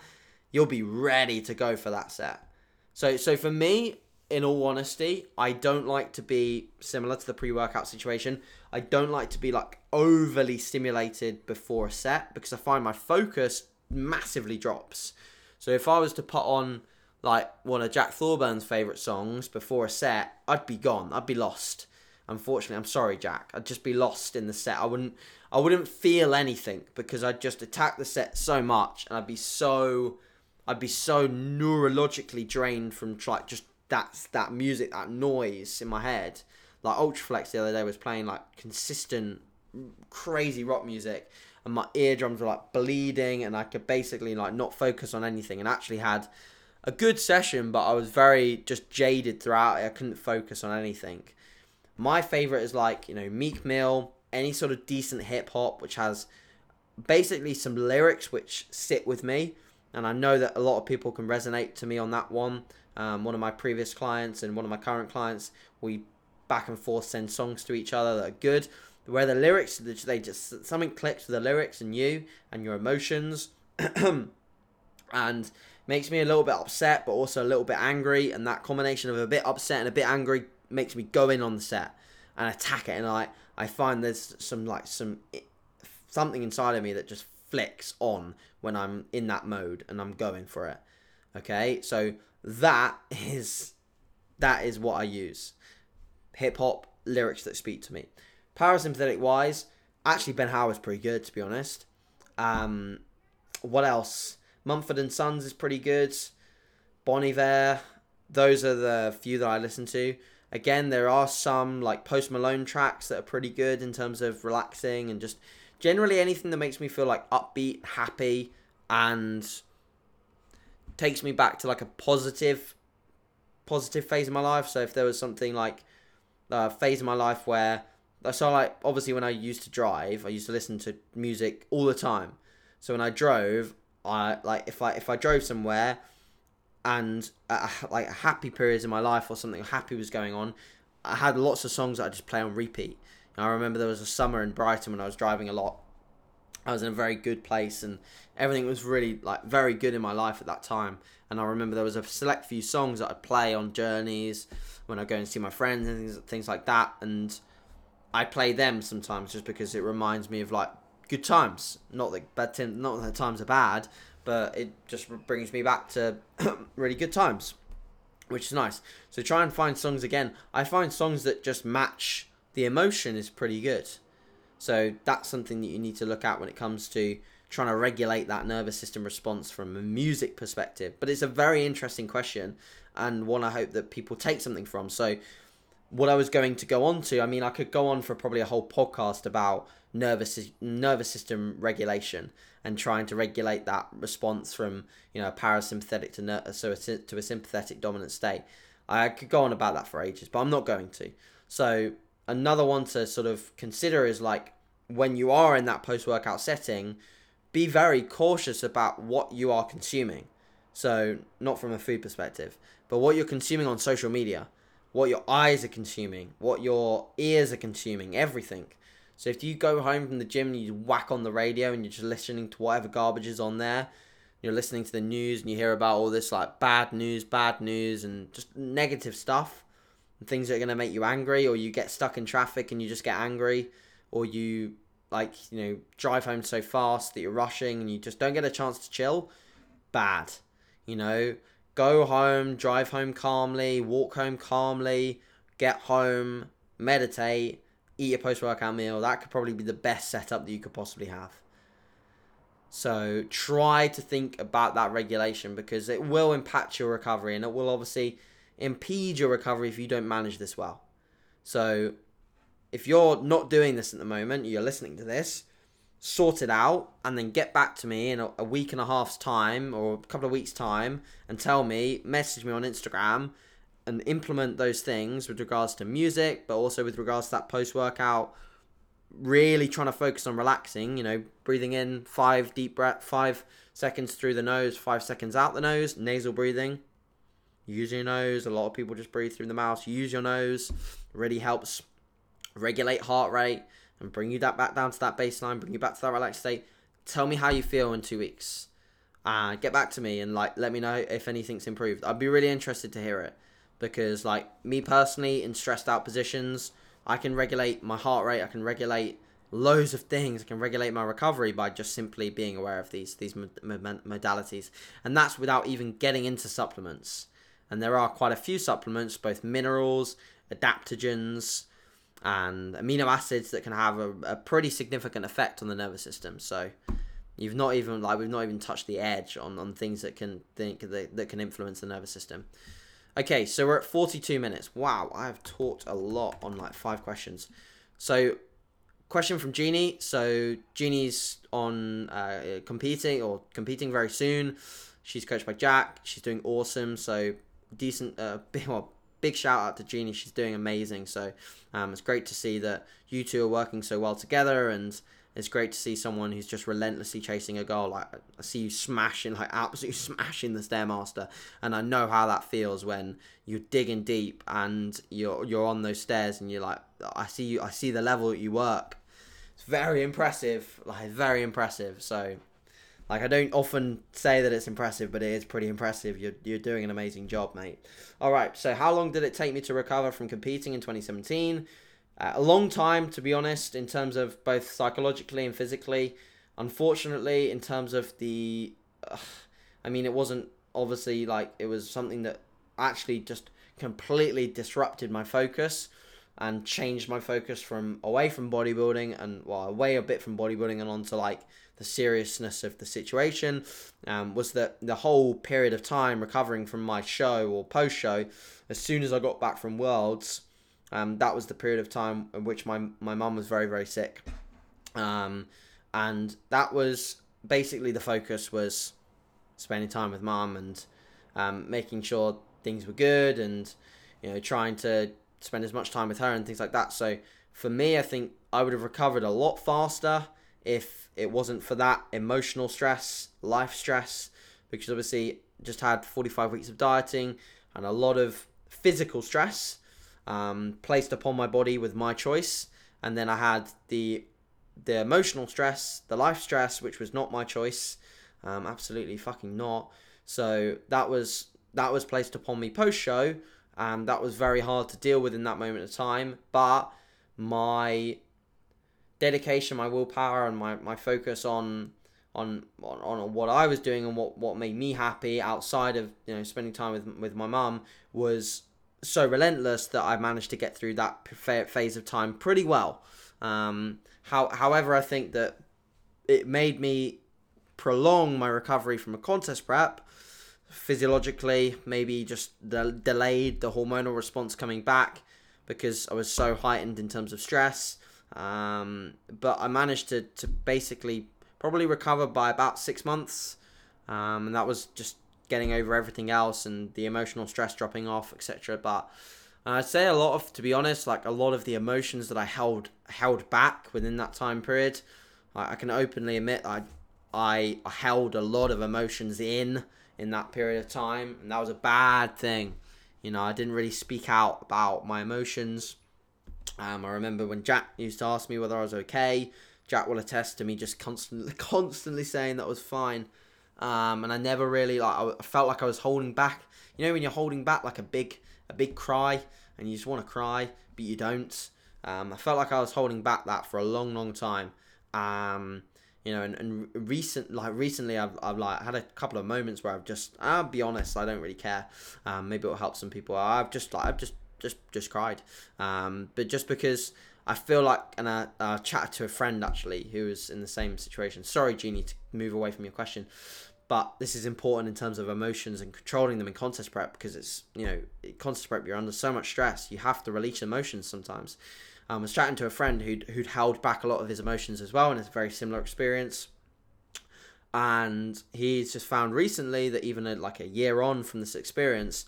you'll be ready to go for that set. So, so for me, in all honesty, I don't like to be similar to the pre-workout situation. I don't like to be like overly stimulated before a set because I find my focus massively drops. So if I was to put on like one of Jack Thorburn's favorite songs before a set, I'd be gone. I'd be lost. Unfortunately, I'm sorry, Jack. I'd just be lost in the set. I wouldn't I wouldn't feel anything because I'd just attack the set so much and I'd be so I'd be so neurologically drained from like just that that music, that noise in my head. Like Ultraflex the other day was playing like consistent crazy rock music and my eardrums were like bleeding and I could basically like not focus on anything and actually had a good session, but I was very just jaded throughout. I couldn't focus on anything. My favorite is like, you know, Meek Mill, any sort of decent hip hop, which has basically some lyrics which sit with me. And I know that a lot of people can resonate to me on that one. Um, one of my previous clients and one of my current clients, we back and forth send songs to each other that are good. Where the lyrics, they just something clicks with the lyrics and you and your emotions, and makes me a little bit upset, but also a little bit angry. And that combination of a bit upset and a bit angry makes me go in on the set and attack it. And I, I find there's some like some something inside of me that just flicks on when I'm in that mode and I'm going for it. Okay, so that is that is what I use. Hip hop lyrics that speak to me. Parasympathetic wise, actually Ben Howard's pretty good to be honest. Um, what else? Mumford and Sons is pretty good. Bon Iver, those are the few that I listen to. Again, there are some like Post Malone tracks that are pretty good in terms of relaxing and just generally anything that makes me feel like upbeat, happy, and takes me back to like a positive, positive phase of my life. So if there was something like a phase of my life where so like obviously when I used to drive, I used to listen to music all the time. So when I drove, I like if I if I drove somewhere and uh, like happy periods in my life or something happy was going on, I had lots of songs that I just play on repeat. And I remember there was a summer in Brighton when I was driving a lot. I was in a very good place and everything was really like very good in my life at that time. And I remember there was a select few songs that I'd play on journeys when I go and see my friends and things, things like that. And I play them sometimes just because it reminds me of like good times. Not that bad, tim- not that times are bad, but it just brings me back to really good times, which is nice. So try and find songs again. I find songs that just match the emotion is pretty good. So that's something that you need to look at when it comes to trying to regulate that nervous system response from a music perspective. But it's a very interesting question. and one I hope that people take something from. So, what I was going to go on to, I mean, I could go on for probably a whole podcast about nervous nervous system regulation and trying to regulate that response from you know parasympathetic to ner- uh, so a, to a sympathetic dominant state. I could go on about that for ages, but I'm not going to. So another one to sort of consider is like when you are in that post workout setting, be very cautious about what you are consuming. So, not from a food perspective, but what you're consuming on social media, what your eyes are consuming, what your ears are consuming, everything. So, if you go home from the gym and you whack on the radio and you're just listening to whatever garbage is on there, you're listening to the news and you hear about all this like bad news, bad news, and just negative stuff, and things that are going to make you angry, or you get stuck in traffic and you just get angry, or you like you know drive home so fast that you're rushing and you just don't get a chance to chill bad you know go home drive home calmly walk home calmly get home meditate eat a post-workout meal. That could probably be the best setup that you could possibly have. So try to think about that regulation because it will impact your recovery and it will obviously impede your recovery if you don't manage this well. So if you're not doing this at the moment, you're listening to this, sort it out, and then get back to me in a, a week and a half's time or a couple of weeks' time and tell me, message me on Instagram and implement those things with regards to music, but also with regards to that post workout. Really trying to focus on relaxing, you know, breathing in five deep breath, five seconds through the nose, five seconds out the nose, nasal breathing. Use your nose. A lot of people just breathe through the mouth. Use your nose. Really helps regulate heart rate, and bring you that back down to that baseline, bring you back to that relaxed state. Tell me how you feel in two weeks. Uh, get back to me and like let me know if anything's improved. I'd be really interested to hear it because like me personally in stressed out positions, I can regulate my heart rate. I can regulate loads of things. I can regulate my recovery by just simply being aware of these these modalities, and that's without even getting into supplements. And there are quite a few supplements, both minerals, adaptogens, and amino acids that can have a, a pretty significant effect on the nervous system. So you've not even like we've not even touched the edge on, on things that can think that, that can influence the nervous system. Okay, so we're at 42 minutes. Wow, I've talked a lot on like five questions. So, question from Jeannie. So, Jeannie's on uh, competing or competing very soon. She's coached by Jack. She's doing awesome. So, decent, uh, well, big shout out to Jeannie. She's doing amazing. So um, it's great to see that you two are working so well together, and it's great to see someone who's just relentlessly chasing a goal. Like I see you smashing, like absolutely smashing the stairmaster, and I know how that feels when you're digging deep and you're you're on those stairs, and you're like, I see you, I see the level that you work. It's very impressive, like very impressive. So like I don't often say that it's impressive, but it is pretty impressive. You're you're doing an amazing job, mate. All right. So how long did it take me to recover from competing in 2017? Uh, a long time, to be honest, in terms of both psychologically and physically. Unfortunately, in terms of the, I mean, it wasn't obviously like it was something that actually just completely disrupted my focus and changed my focus from away from bodybuilding and well away a bit from bodybuilding and onto like the seriousness of the situation um, was that the whole period of time recovering from my show or post show, as soon as I got back from Worlds, um, that was the period of time in which my my mum was very very sick, um, and that was basically the focus was spending time with mum and um, making sure things were good and you know trying to spend as much time with her and things like that. So for me, I think I would have recovered a lot faster if it wasn't for that emotional stress, life stress, because obviously just had 45 weeks of dieting and a lot of physical stress um, placed upon my body with my choice, and then I had the the emotional stress, the life stress, which was not my choice, um, absolutely fucking not. So that was that was placed upon me post show, and that was very hard to deal with in that moment of time. But my dedication, my willpower, and my, my focus on, on on on what I was doing and what, what made me happy outside of you know spending time with with my mum was so relentless that I managed to get through that phase of time pretty well. Um, how, however, I think that it made me prolong my recovery from a contest prep physiologically, maybe just delayed the hormonal response coming back because I was so heightened in terms of stress. Um, but I managed to, to basically probably recover by about six months. Um, and that was just getting over everything else and the emotional stress dropping off, etc. But I'd say a lot of, to be honest, like a lot of the emotions that I held held back within that time period. I, I can openly admit I, I held a lot of emotions in in that period of time, and that was a bad thing. You know, I didn't really speak out about my emotions. Um, I remember when Jack used to ask me whether I was okay. Jack will attest to me just constantly, constantly saying that I was fine. Um, and I never really like. I felt like I was holding back. You know, when you're holding back like a big, a big cry, and you just want to cry, but you don't. Um, I felt like I was holding back that for a long, long time. Um, you know, and, and recent like recently I've, I've like had a couple of moments where I've just I'll be honest, I don't really care. Um, maybe it'll help some people. I've just like I've just just just cried. Um, but just because I feel like, and I, I chatted to a friend actually who was in the same situation. Sorry, Jeannie, to move away from your question, but this is important in terms of emotions and controlling them in contest prep because it's you know contest prep you're under so much stress you have to release emotions sometimes um, I was chatting to a friend who'd, who'd held back a lot of his emotions as well, and it's a very similar experience. And he's just found recently that even a, like a year on from this experience,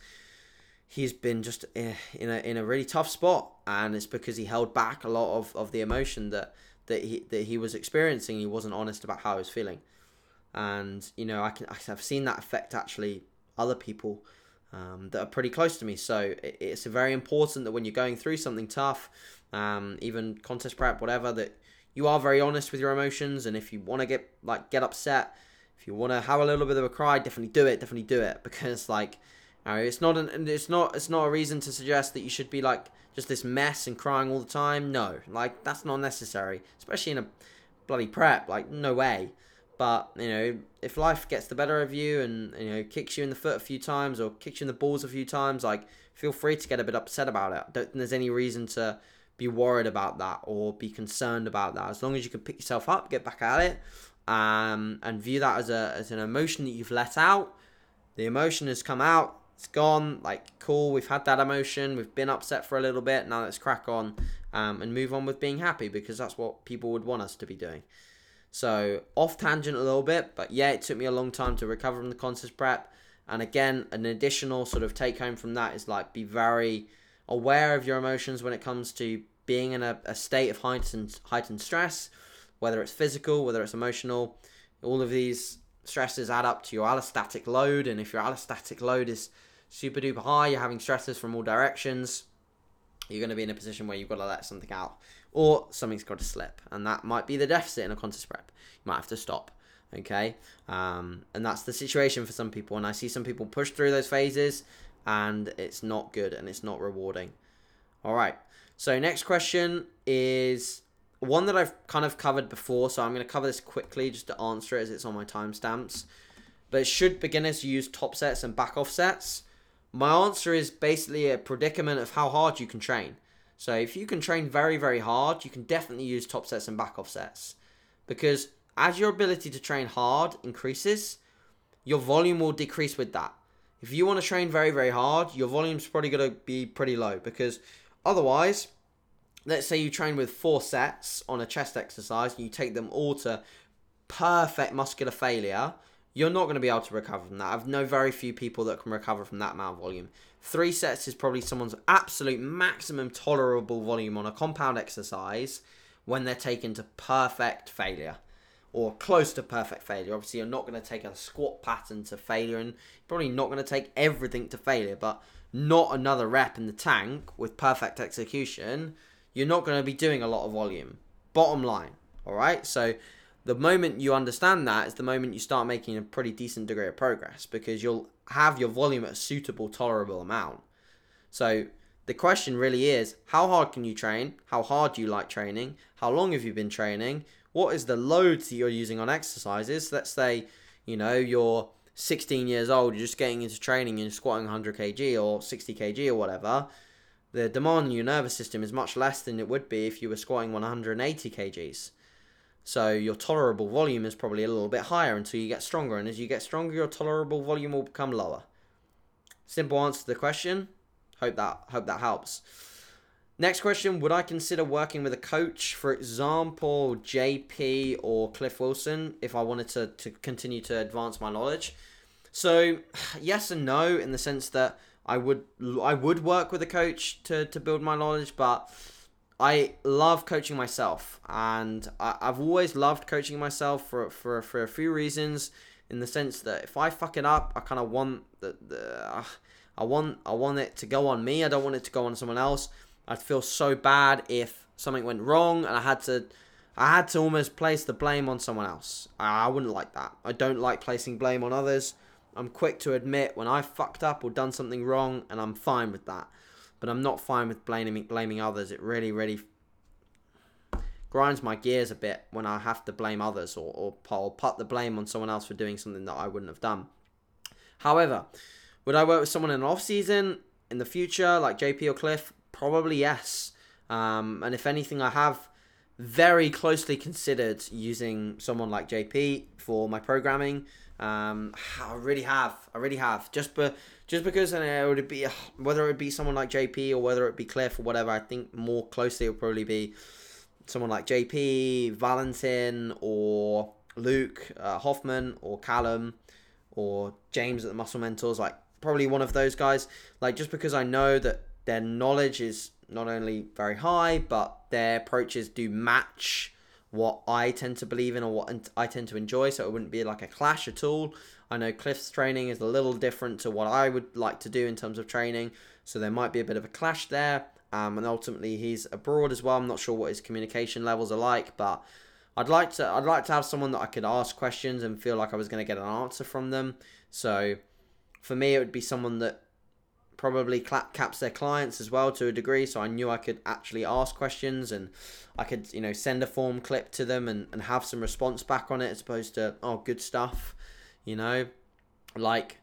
he's been just eh, in a in a really tough spot, and it's because he held back a lot of, of the emotion that that he that he was experiencing. He wasn't honest about how he was feeling, and you know I can I've seen that affect actually other people um, that are pretty close to me. So it, it's very important that when you're going through something tough um, even contest prep, whatever, that you are very honest with your emotions. And if you want to get like get upset, if you want to have a little bit of a cry, definitely do it. Definitely do it because like, know, it's not an it's not it's not a reason to suggest that you should be like just this mess and crying all the time. No, like that's not necessary, especially in a bloody prep. Like no way. But you know, if life gets the better of you and you know kicks you in the foot a few times or kicks you in the balls a few times, like feel free to get a bit upset about it. Don't think there's any reason to be worried about that or be concerned about that. As long as you can pick yourself up, get back at it, um, and view that as a as an emotion that you've let out. The emotion has come out. It's gone. Like cool. We've had that emotion. We've been upset for a little bit. Now let's crack on um, and move on with being happy because that's what people would want us to be doing. So off tangent a little bit, but yeah, it took me a long time to recover from the contest prep. And again, an additional sort of take home from that is like be very aware of your emotions when it comes to being in a, a state of heightened heightened stress, whether it's physical, whether it's emotional, all of these stresses add up to your allostatic load, and if your allostatic load is super duper high, you're having stresses from all directions, you're going to be in a position where you've got to let something out, or something's got to slip, and that might be the deficit in a contest prep. You might have to stop. Okay, um, and that's the situation for some people, and I see some people push through those phases, and it's not good and it's not rewarding. All right, so next question is one that I've kind of covered before, so I'm going to cover this quickly just to answer it as it's on my timestamps. But should beginners use top sets and back off sets? My answer is basically a predicament of how hard you can train. So if you can train very, very hard, you can definitely use top sets and back off sets. Because as your ability to train hard increases, your volume will decrease with that. If you want to train very, very hard, your volume's probably going to be pretty low because Otherwise, let's say you train with four sets on a chest exercise and you take them all to perfect muscular failure, you're not going to be able to recover from that. I've know very few people that can recover from that amount of volume. Three sets is probably someone's absolute maximum tolerable volume on a compound exercise when they're taken to perfect failure or close to perfect failure. Obviously, you're not going to take a squat pattern to failure and probably not going to take everything to failure, but not another rep in the tank with perfect execution, you're not going to be doing a lot of volume. Bottom line. All right. So the moment you understand that is the moment you start making a pretty decent degree of progress because you'll have your volume at a suitable, tolerable amount. So the question really is how hard can you train? How hard do you like training? How long have you been training? What is the loads that you're using on exercises? Let's say, you know, you're 16 years old, you're just getting into training and squatting 100 kg or 60 kg or whatever, the demand on your nervous system is much less than it would be if you were squatting 180 kgs. So your tolerable volume is probably a little bit higher until you get stronger. And as you get stronger, your tolerable volume will become lower. Simple answer to the question. Hope that hope that helps. Next question, would I consider working with a coach, for example, JP or Cliff Wilson, if I wanted to, to continue to advance my knowledge? So, yes and no, in the sense that I would I would work with a coach to, to build my knowledge, but I love coaching myself, and I, have always loved coaching myself for, for for a few reasons. In the sense that if I fuck it up, I kind of want the, the I want I want it to go on me. I don't want it to go on someone else. I'd feel so bad if something went wrong and I had to I had to almost place the blame on someone else. I, I wouldn't like that. I don't like placing blame on others. I'm quick to admit when I fucked up or done something wrong and I'm fine with that. But I'm not fine with blaming blaming others. It really really grinds my gears a bit when I have to blame others or, or, or put the blame on someone else for doing something that I wouldn't have done. However, would I work with someone in an off season in the future, like JP or Cliff? Probably yes. Um, and if anything, I have very closely considered using someone like JP for my programming. Um, I really have. I really have. Just be, just because and it would be whether it be someone like JP or whether it be Cliff or whatever. I think more closely it would probably be someone like JP, Valentin, or Luke uh, Hoffman, or Callum, or James at the Muscle Mentors. Like probably one of those guys. Like just because I know that their knowledge is not only very high, but their approaches do match what I tend to believe in or what I tend to enjoy. So it wouldn't be like a clash at all. I know Cliff's training is a little different to what I would like to do in terms of training. So there might be a bit of a clash there. Um, and ultimately he's abroad as well. I'm not sure what his communication levels are like, but I'd like to I'd like to have someone that I could ask questions and feel like I was going to get an answer from them. So for me, it would be someone that probably clap caps their clients as well to a degree. So I knew I could actually ask questions and I could, you know, send a form clip to them and, and have some response back on it as opposed to, oh, good stuff, you know, like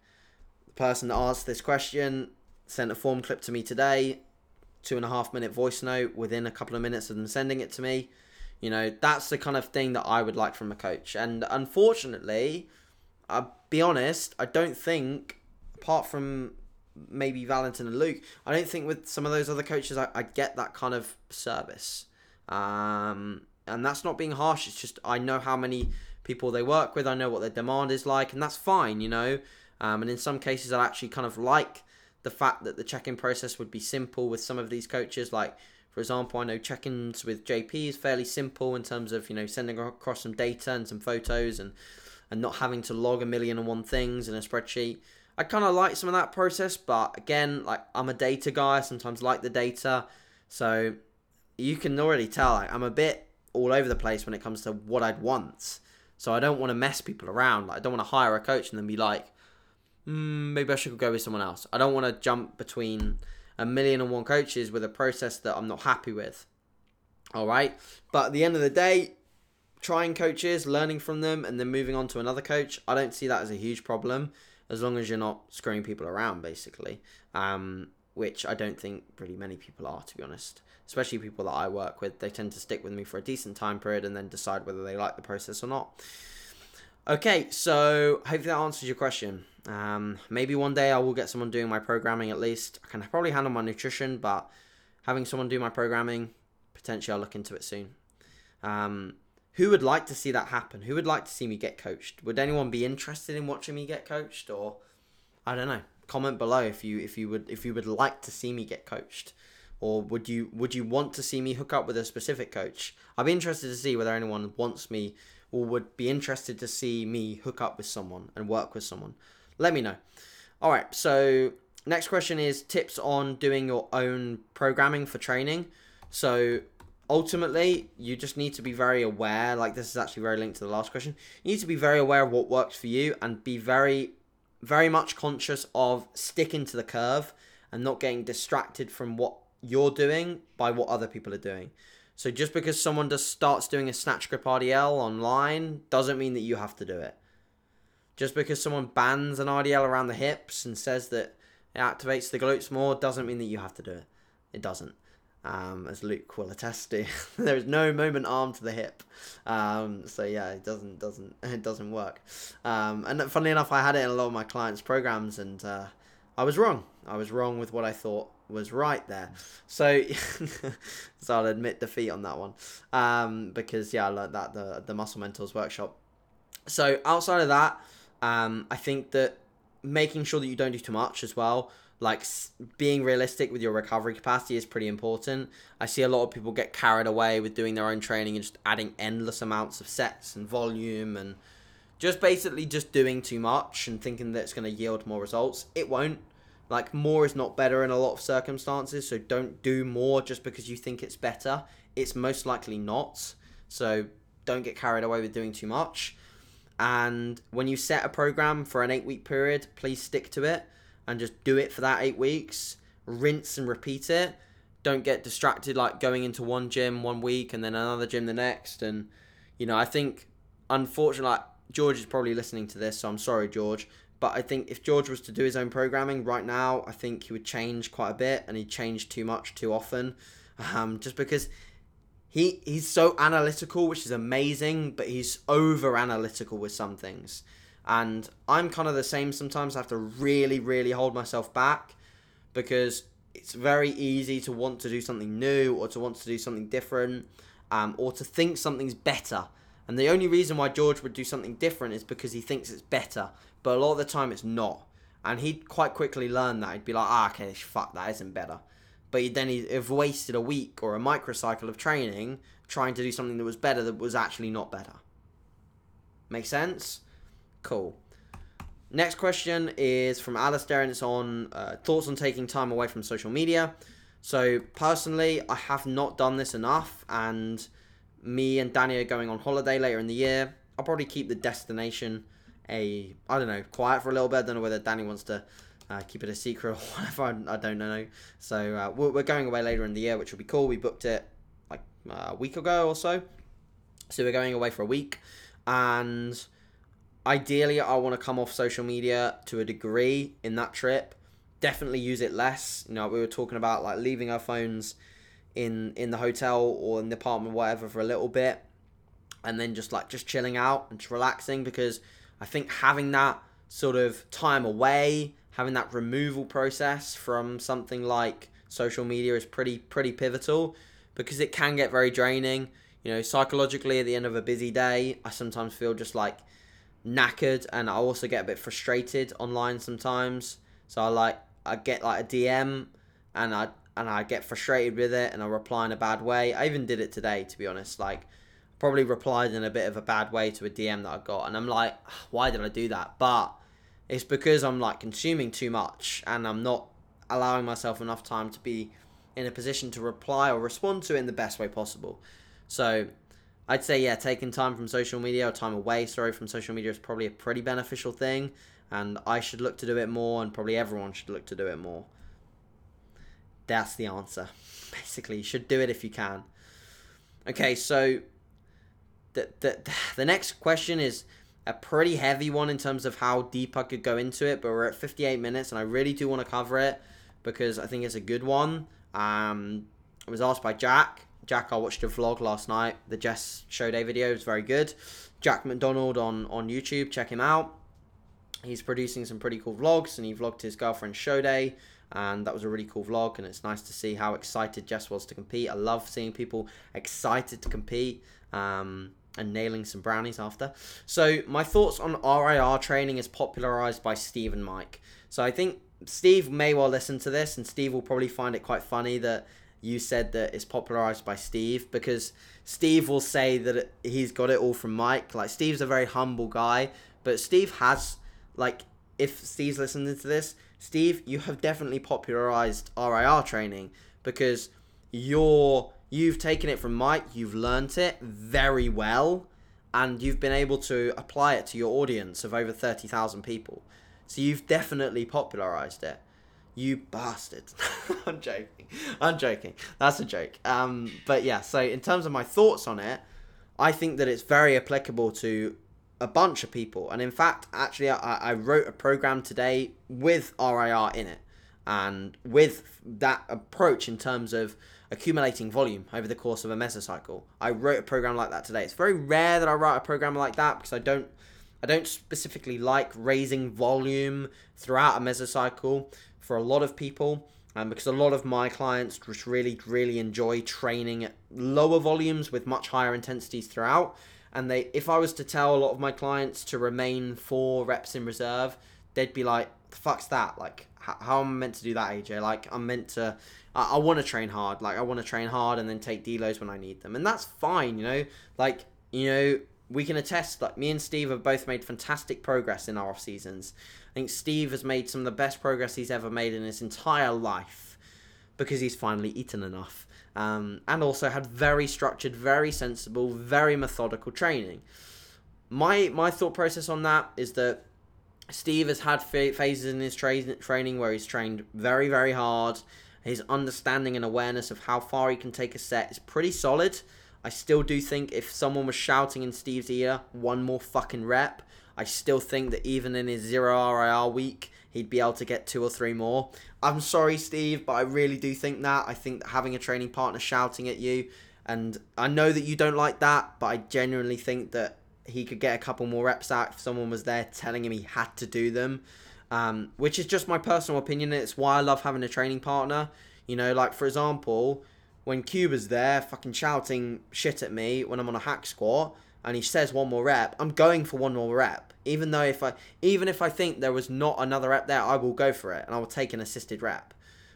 the person that asked this question sent a form clip to me today, two and a half minute voice note within a couple of minutes of them sending it to me. You know, that's the kind of thing that I would like from a coach. And unfortunately, I'll be honest, I don't think apart from maybe Valentin and Luke, I don't think with some of those other coaches I, I get that kind of service. Um, and that's not being harsh. It's just I know how many people they work with. I know what their demand is like, and that's fine, you know. Um, and in some cases, I actually kind of like the fact that the check-in process would be simple with some of these coaches. Like, for example, I know check-ins with JP is fairly simple in terms of you know sending across some data and some photos and and not having to log a million and one things in a spreadsheet. I kind of like some of that process, but again, like I'm a data guy. I sometimes like the data, so you can already tell like, I'm a bit all over the place when it comes to what I'd want. So I don't want to mess people around. Like I don't want to hire a coach and then be like, mm, maybe I should go with someone else. I don't want to jump between a million and one coaches with a process that I'm not happy with. All right, but at the end of the day, trying coaches, learning from them, and then moving on to another coach, I don't see that as a huge problem as long as you're not screwing people around, basically. Um, which I don't think really many people are, to be honest. Especially people that I work with, they tend to stick with me for a decent time period and then decide whether they like the process or not. Okay, so hopefully that answers your question. Um, maybe one day I will get someone doing my programming at least. I can probably handle my nutrition, but having someone do my programming, potentially I'll look into it soon. Um, who would like to see that happen? Who would like to see me get coached? Would anyone be interested in watching me get coached or I don't know. Comment below if you if you would if you would like to see me get coached or would you would you want to see me hook up with a specific coach? I'd be interested to see whether anyone wants me or would be interested to see me hook up with someone and work with someone. Let me know. All right, so next question is tips on doing your own programming for training. So ultimately, you just need to be very aware. Like, this is actually very linked to the last question. You need to be very aware of what works for you and be very, very much conscious of sticking to the curve and not getting distracted from what you're doing by what other people are doing. So, just because someone just starts doing a snatch grip RDL online doesn't mean that you have to do it. Just because someone bands an RDL around the hips and says that it activates the glutes more doesn't mean that you have to do it. It doesn't. Um, as Luke will attest to. there is no moment arm to the hip, um, so yeah, it doesn't doesn't it doesn't work. Um, and funnily enough, I had it in a lot of my clients' programs, and uh, I was wrong. I was wrong with what I thought was right there. So, so I'll admit defeat on that one, um, because yeah, I learned that the the Muscle Mentors workshop. So outside of that, um, I think that making sure that you don't do too much as well like being realistic with your recovery capacity is pretty important. I see a lot of people get carried away with doing their own training and just adding endless amounts of sets and volume and just basically just doing too much and thinking that it's going to yield more results. It won't. Like more is not better in a lot of circumstances, so don't do more just because you think it's better. It's most likely not. So don't get carried away with doing too much. And when you set a program for an 8 week period, please stick to it and just do it for that eight weeks, rinse and repeat it. Don't get distracted like going into one gym one week and then another gym the next. And, you know, I think, unfortunately, like, George is probably listening to this, so I'm sorry, George. But I think if George was to do his own programming right now, I think he would change quite a bit and he'd change too much too often. Um, just because he he's so analytical, which is amazing, but he's over analytical with some things. And I'm kind of the same sometimes. I have to really, really hold myself back because it's very easy to want to do something new or to want to do something different um, or to think something's better. And the only reason why George would do something different is because he thinks it's better. But a lot of the time it's not. And he'd quite quickly learn that. He'd be like, ah, okay, fuck, that isn't better. But then he'd have wasted a week or a microcycle of training trying to do something that was better that was actually not better. Make sense? Cool. Next question is from Alistair, and it's on uh, thoughts on taking time away from social media. So personally, I have not done this enough, and me and Danny are going on holiday later in the year. I'll probably keep the destination a I don't know quiet for a little bit. I don't know whether Danny wants to uh, keep it a secret or whatever. I, don't know. So uh, we're, we're going away later in the year, which will be cool. We booked it like a week ago or so. So we're going away for a week, and ideally I want to come off social media to a degree in that trip. Definitely use it less. You know, we were talking about like leaving our phones in in the hotel or in the apartment, whatever, for a little bit, and then just like just chilling out and just relaxing because I think having that sort of time away, having that removal process from something like social media is pretty pretty pivotal because it can get very draining. You know, psychologically at the end of a busy day, I sometimes feel just like knackered and I also get a bit frustrated online sometimes. So I like I get like a DM and I and I get frustrated with it and I reply in a bad way. I even did it today to be honest. Like probably replied in a bit of a bad way to a DM that I got and I'm like, ah, why did I do that? But it's because I'm like consuming too much and I'm not allowing myself enough time to be in a position to reply or respond to it in the best way possible. So I'd say yeah, taking time from social media or time away, sorry, from social media is probably a pretty beneficial thing, and I should look to do it more, and probably everyone should look to do it more. That's the answer. Basically, you should do it if you can. Okay, so the the the next question is a pretty heavy one in terms of how deep I could go into it, but we're at 58 minutes, and I really do want to cover it because I think it's a good one. Um, I was asked by Jack Jack, I watched a vlog last night. The Jess Show Day video is very good. Jack McDonald on, on YouTube, check him out. He's producing some pretty cool vlogs and he vlogged his girlfriend's show day and that was a really cool vlog and it's nice to see how excited Jess was to compete. I love seeing people excited to compete um, and nailing some brownies after. So my thoughts on RIR training is popularized by Steve and Mike. So I think Steve may well listen to this and Steve will probably find it quite funny that you said that it's popularized by Steve because Steve will say that he's got it all from Mike. Like Steve's a very humble guy, but Steve has like if Steve's listening to this, Steve, you have definitely popularized RIR training because you're you've taken it from Mike, you've learnt it very well, and you've been able to apply it to your audience of over 30,000 people. So you've definitely popularized it. You bastard. I'm joking. I'm joking. That's a joke. Um, but yeah, so in terms of my thoughts on it, I think that it's very applicable to a bunch of people. And in fact, actually, I, I wrote a program today with RIR in it. And with that approach in terms of accumulating volume over the course of a mesocycle, I wrote a program like that today. It's very rare that I write a program like that because I don't I don't specifically like raising volume throughout a mesocycle for a lot of people. Um, because a lot of my clients just really, really enjoy training at lower volumes with much higher intensities throughout. And they, if I was to tell a lot of my clients to remain four reps in reserve, they'd be like, "The fuck's that? Like, how, am I meant to do that, AJ? Like, I'm meant to, I, I want to train hard. Like, I want to train hard and then take deloads when I need them, and that's fine, you know. Like, you know, we can attest that me and Steve have both made fantastic progress in our off seasons. I think Steve has made some of the best progress he's ever made in his entire life because he's finally eaten enough. Um, and also had very structured, very sensible, very methodical training. My my thought process on that is that Steve has had phases in his tra- training where he's trained very, very hard. His understanding and awareness of how far he can take a set is pretty solid. I still do think if someone was shouting in Steve's ear, one more fucking rep, I still think that even in his zero RIR week, he'd be able to get two or three more. I'm sorry, Steve, but I really do think that. I think that having a training partner shouting at you, and I know that you don't like that, but I genuinely think that he could get a couple more reps out if someone was there telling him he had to do them. Um, which is just my personal opinion. It's why I love having a training partner. You know, like for example, when Cuba's there fucking shouting shit at me when I'm on a hack squat and he says one more rep, I'm going for one more rep. Even though if I even if I think there was not another rep there, I will go for it and I will take an assisted rep.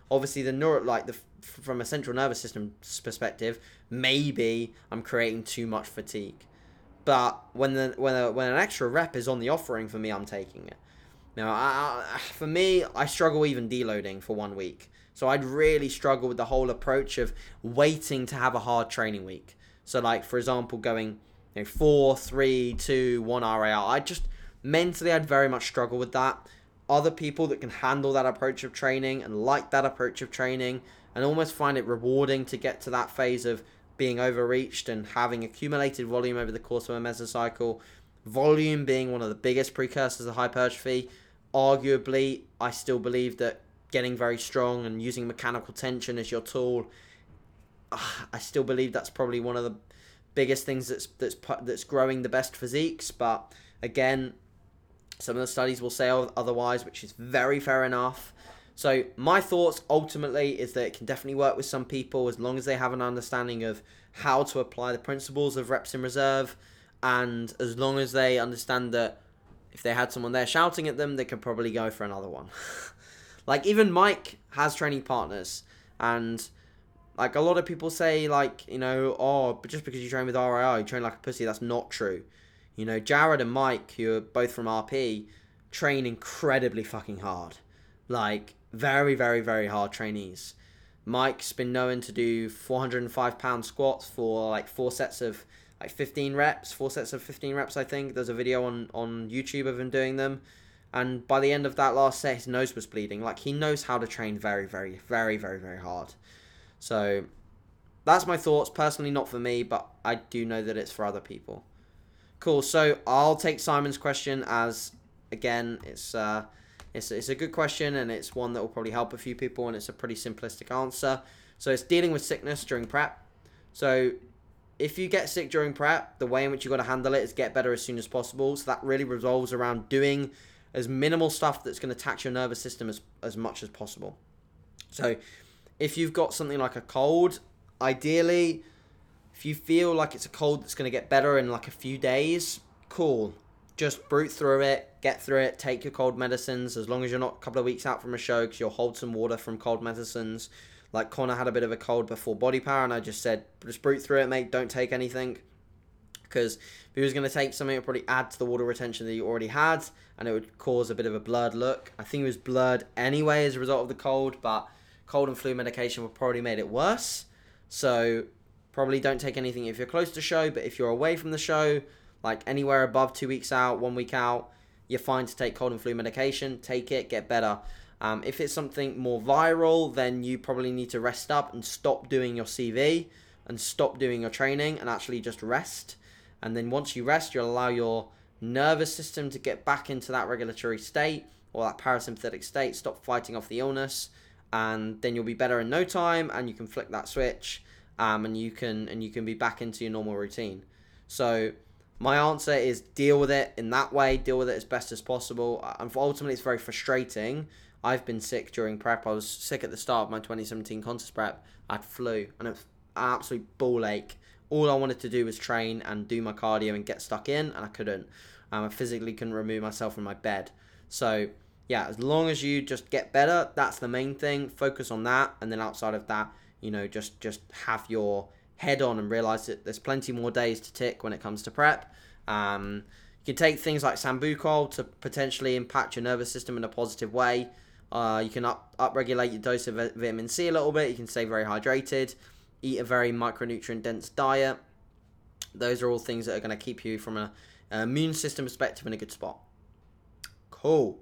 Obviously the neuro like the from a central nervous system perspective, maybe I'm creating too much fatigue. But when the when a, when an extra rep is on the offering for me, I'm taking it. Now, I, I, for me, I struggle even deloading for one week. So I'd really struggle with the whole approach of waiting to have a hard training week. So like for example, going you know, four, three, two, one RIR. I just mentally I'd very much struggle with that. Other people that can handle that approach of training and like that approach of training and almost find it rewarding to get to that phase of being overreached and having accumulated volume over the course of a mesocycle. Volume being one of the biggest precursors of hypertrophy. Arguably, I still believe that getting very strong and using mechanical tension as your tool. Ah, I still believe that's probably one of the biggest things that's that's that's growing the best physiques. But again, some of the studies will say otherwise, which is very fair enough. So my thoughts ultimately is that it can definitely work with some people as long as they have an understanding of how to apply the principles of reps in reserve, and as long as they understand that if they had someone there shouting at them, they could probably go for another one. Like even Mike has training partners, and like a lot of people say, like you know, oh, but just because you train with RIR, you train like a pussy. That's not true. You know, Jared and Mike, who are both from RP, train incredibly fucking hard. Like very, very, very hard trainees. Mike's been known to do 405 pound squats for like four sets of like 15 reps, four sets of 15 reps. I think there's a video on on YouTube of him doing them and by the end of that last set, his nose was bleeding. Like he knows how to train very, very, very, very, very hard. So that's my thoughts. Personally, not for me, but I do know that it's for other people. Cool. So I'll take Simon's question as again, it's uh, it's it's a good question and it's one that will probably help a few people and it's a pretty simplistic answer. So it's dealing with sickness during prep. So if you get sick during prep, the way in which you've got to handle it is get better as soon as possible. So that really revolves around doing as minimal stuff that's going to tax your nervous system as, as much as possible. So, if you've got something like a cold, ideally, if you feel like it's a cold that's going to get better in like a few days, cool. Just brute through it, get through it, take your cold medicines as long as you're not a couple of weeks out from a show because you'll hold some water from cold medicines. Like Connor had a bit of a cold before BodyPower, and I just said, just brute through it, mate. Don't take anything because if he was going to take something, it would probably add to the water retention that he already had, and it would cause a bit of a blurred look. I think he was blurred anyway as a result of the cold, but cold and flu medication would probably made it worse. So probably don't take anything if you're close to show, but if you're away from the show, like anywhere above two weeks out, one week out, you're fine to take cold and flu medication. Take it, get better. Um, if it's something more viral, then you probably need to rest up and stop doing your CV and stop doing your training and actually just rest. And then once you rest, you'll allow your nervous system to get back into that regulatory state or that parasympathetic state, stop fighting off the illness, and then you'll be better in no time, and you can flick that switch, um, and you can and you can be back into your normal routine. So my answer is deal with it in that way, deal with it as best as possible. And ultimately, it's very frustrating. I've been sick during prep. I was sick at the start of my 2017 contest prep. I had flu, and it was an absolute ball ache. All I wanted to do was train and do my cardio and get stuck in, and I couldn't. Um, I physically couldn't remove myself from my bed. So yeah, as long as you just get better, that's the main thing. Focus on that, and then outside of that, you know, just just have your head on and realize that there's plenty more days to tick when it comes to prep. Um, you can take things like sambucol to potentially impact your nervous system in a positive way. Uh, you can up upregulate your dose of vitamin C a little bit. You can stay very hydrated. Eat a very micronutrient dense diet. Those are all things that are going to keep you from a, an immune system perspective in a good spot. Cool.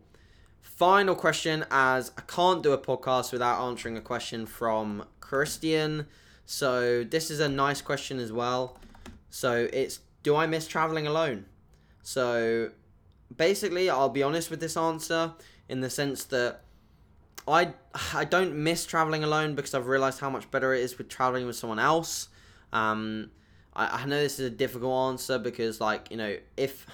Final question as I can't do a podcast without answering a question from Christian. So this is a nice question as well. So it's do I miss traveling alone? So basically, I'll be honest with this answer in the sense that I I don't miss traveling alone because I've realized how much better it is with traveling with someone else. Um, I, I know this is a difficult answer because like you know if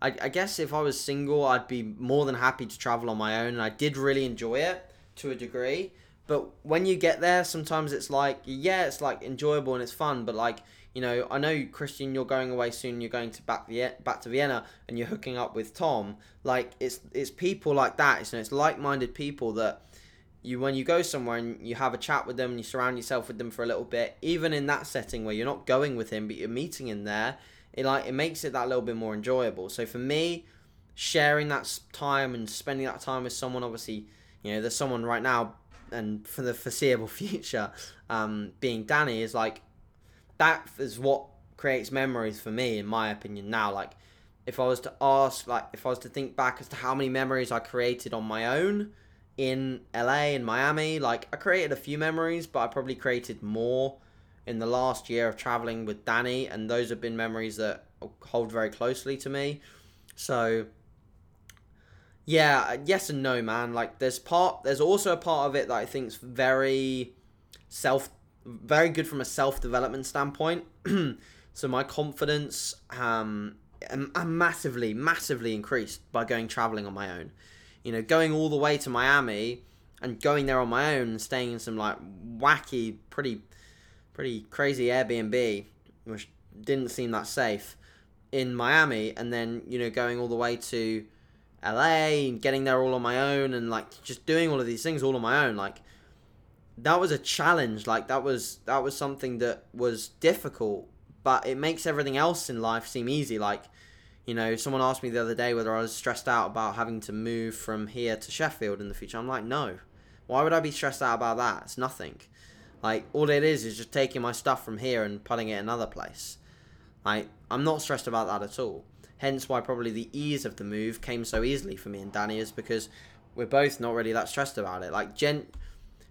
I, I guess if I was single, I'd be more than happy to travel on my own, and I did really enjoy it to a degree. But when you get there, sometimes it's like, yeah, it's like enjoyable and it's fun, but like, you know, I know Christian, you're going away soon. You're going to back the back to Vienna, and you're hooking up with Tom. Like, it's it's people like that. It's, you know, it's like-minded people that you when you go somewhere and you have a chat with them and you surround yourself with them for a little bit. Even in that setting where you're not going with him, but you're meeting him there it like it makes it that little bit more enjoyable. So for me, sharing that time and spending that time with someone, obviously, you know, there's someone right now, and for the foreseeable future, um, being Danny is like that is what creates memories for me, in my opinion. Now, like if I was to ask, like if I was to think back as to how many memories I created on my own in LA and Miami, like I created a few memories, but I probably created more in the last year of traveling with Danny, and those have been memories that hold very closely to me. So, yeah, yes and no, man. Like, there's part, there's also a part of it that I think is very self, very good from a self development standpoint. so my confidence, um, am massively, massively increased by going traveling on my own. You know, going all the way to Miami and going there on my own and staying in some like wacky, pretty pretty crazy Airbnb, which didn't seem that safe in Miami, and then you know going all the way to LA and getting there all on my own, and like just doing all of these things all on my own, like that was a challenge. Like that was that was something that was difficult, but it makes everything else in life seem easy. Like you know, someone asked me the other day whether I was stressed out about having to move from here to Sheffield in the future. I'm like, no. Why would I be stressed out about that? It's nothing. Like all it is is just taking my stuff from here and putting it another place. Like I'm not stressed about that at all. Hence why probably the ease of the move came so easily for me and Danny is because we're both not really that stressed about it. Like gen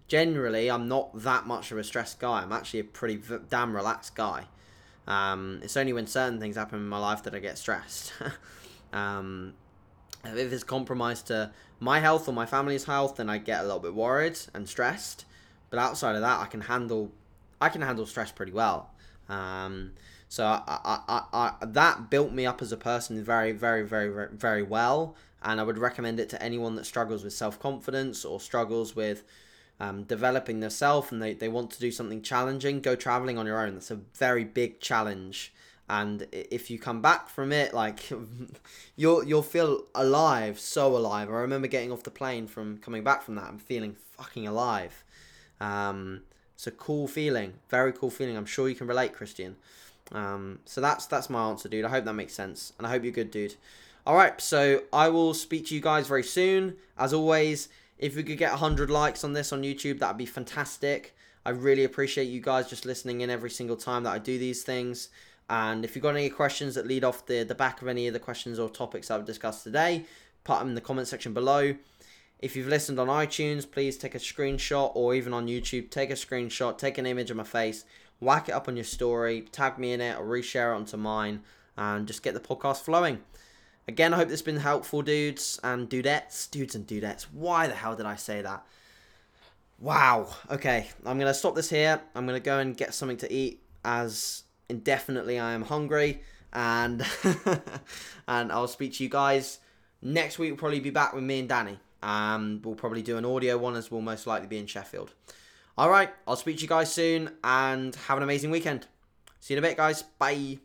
generally I'm not that much of a stressed guy. I'm actually a pretty v- damn relaxed guy. Um, it's only when certain things happen in my life that I get stressed. um, if it's compromised to my health or my family's health, then I get a little bit worried and stressed. But outside of that, I can handle I can handle stress pretty well. Um, so I, I, I, that built me up as a person very, very, very, very, very well. And I would recommend it to anyone that struggles with self confidence or struggles with um, developing themselves and they, they want to do something challenging. Go traveling on your own. That's a very big challenge. And if you come back from it, like you'll you'll feel alive, so alive. I remember getting off the plane from coming back from that and feeling fucking alive. Um, it's a cool feeling, very cool feeling. I'm sure you can relate, Christian. Um, so that's that's my answer, dude. I hope that makes sense, and I hope you're good, dude. All right, so I will speak to you guys very soon. As always, if we could get 100 likes on this on YouTube, that'd be fantastic. I really appreciate you guys just listening in every single time that I do these things. And if you've got any questions that lead off the, the back of any of the questions or topics I've discussed today, put them in the comment section below. If you've listened on iTunes, please take a screenshot or even on YouTube, take a screenshot, take an image of my face, whack it up on your story, tag me in it or reshare it onto mine and just get the podcast flowing. Again, I hope this has been helpful, dudes and dudettes. Dudes and dudettes. Why the hell did I say that? Wow. Okay, I'm gonna stop this here. I'm gonna go and get something to eat as indefinitely I am hungry, and and I'll speak to you guys next week. We'll probably be back with me and Danny. Um, we'll probably do an audio one as we'll most likely be in Sheffield. All right, I'll speak to you guys soon, and have an amazing weekend. See you in a bit, guys. Bye.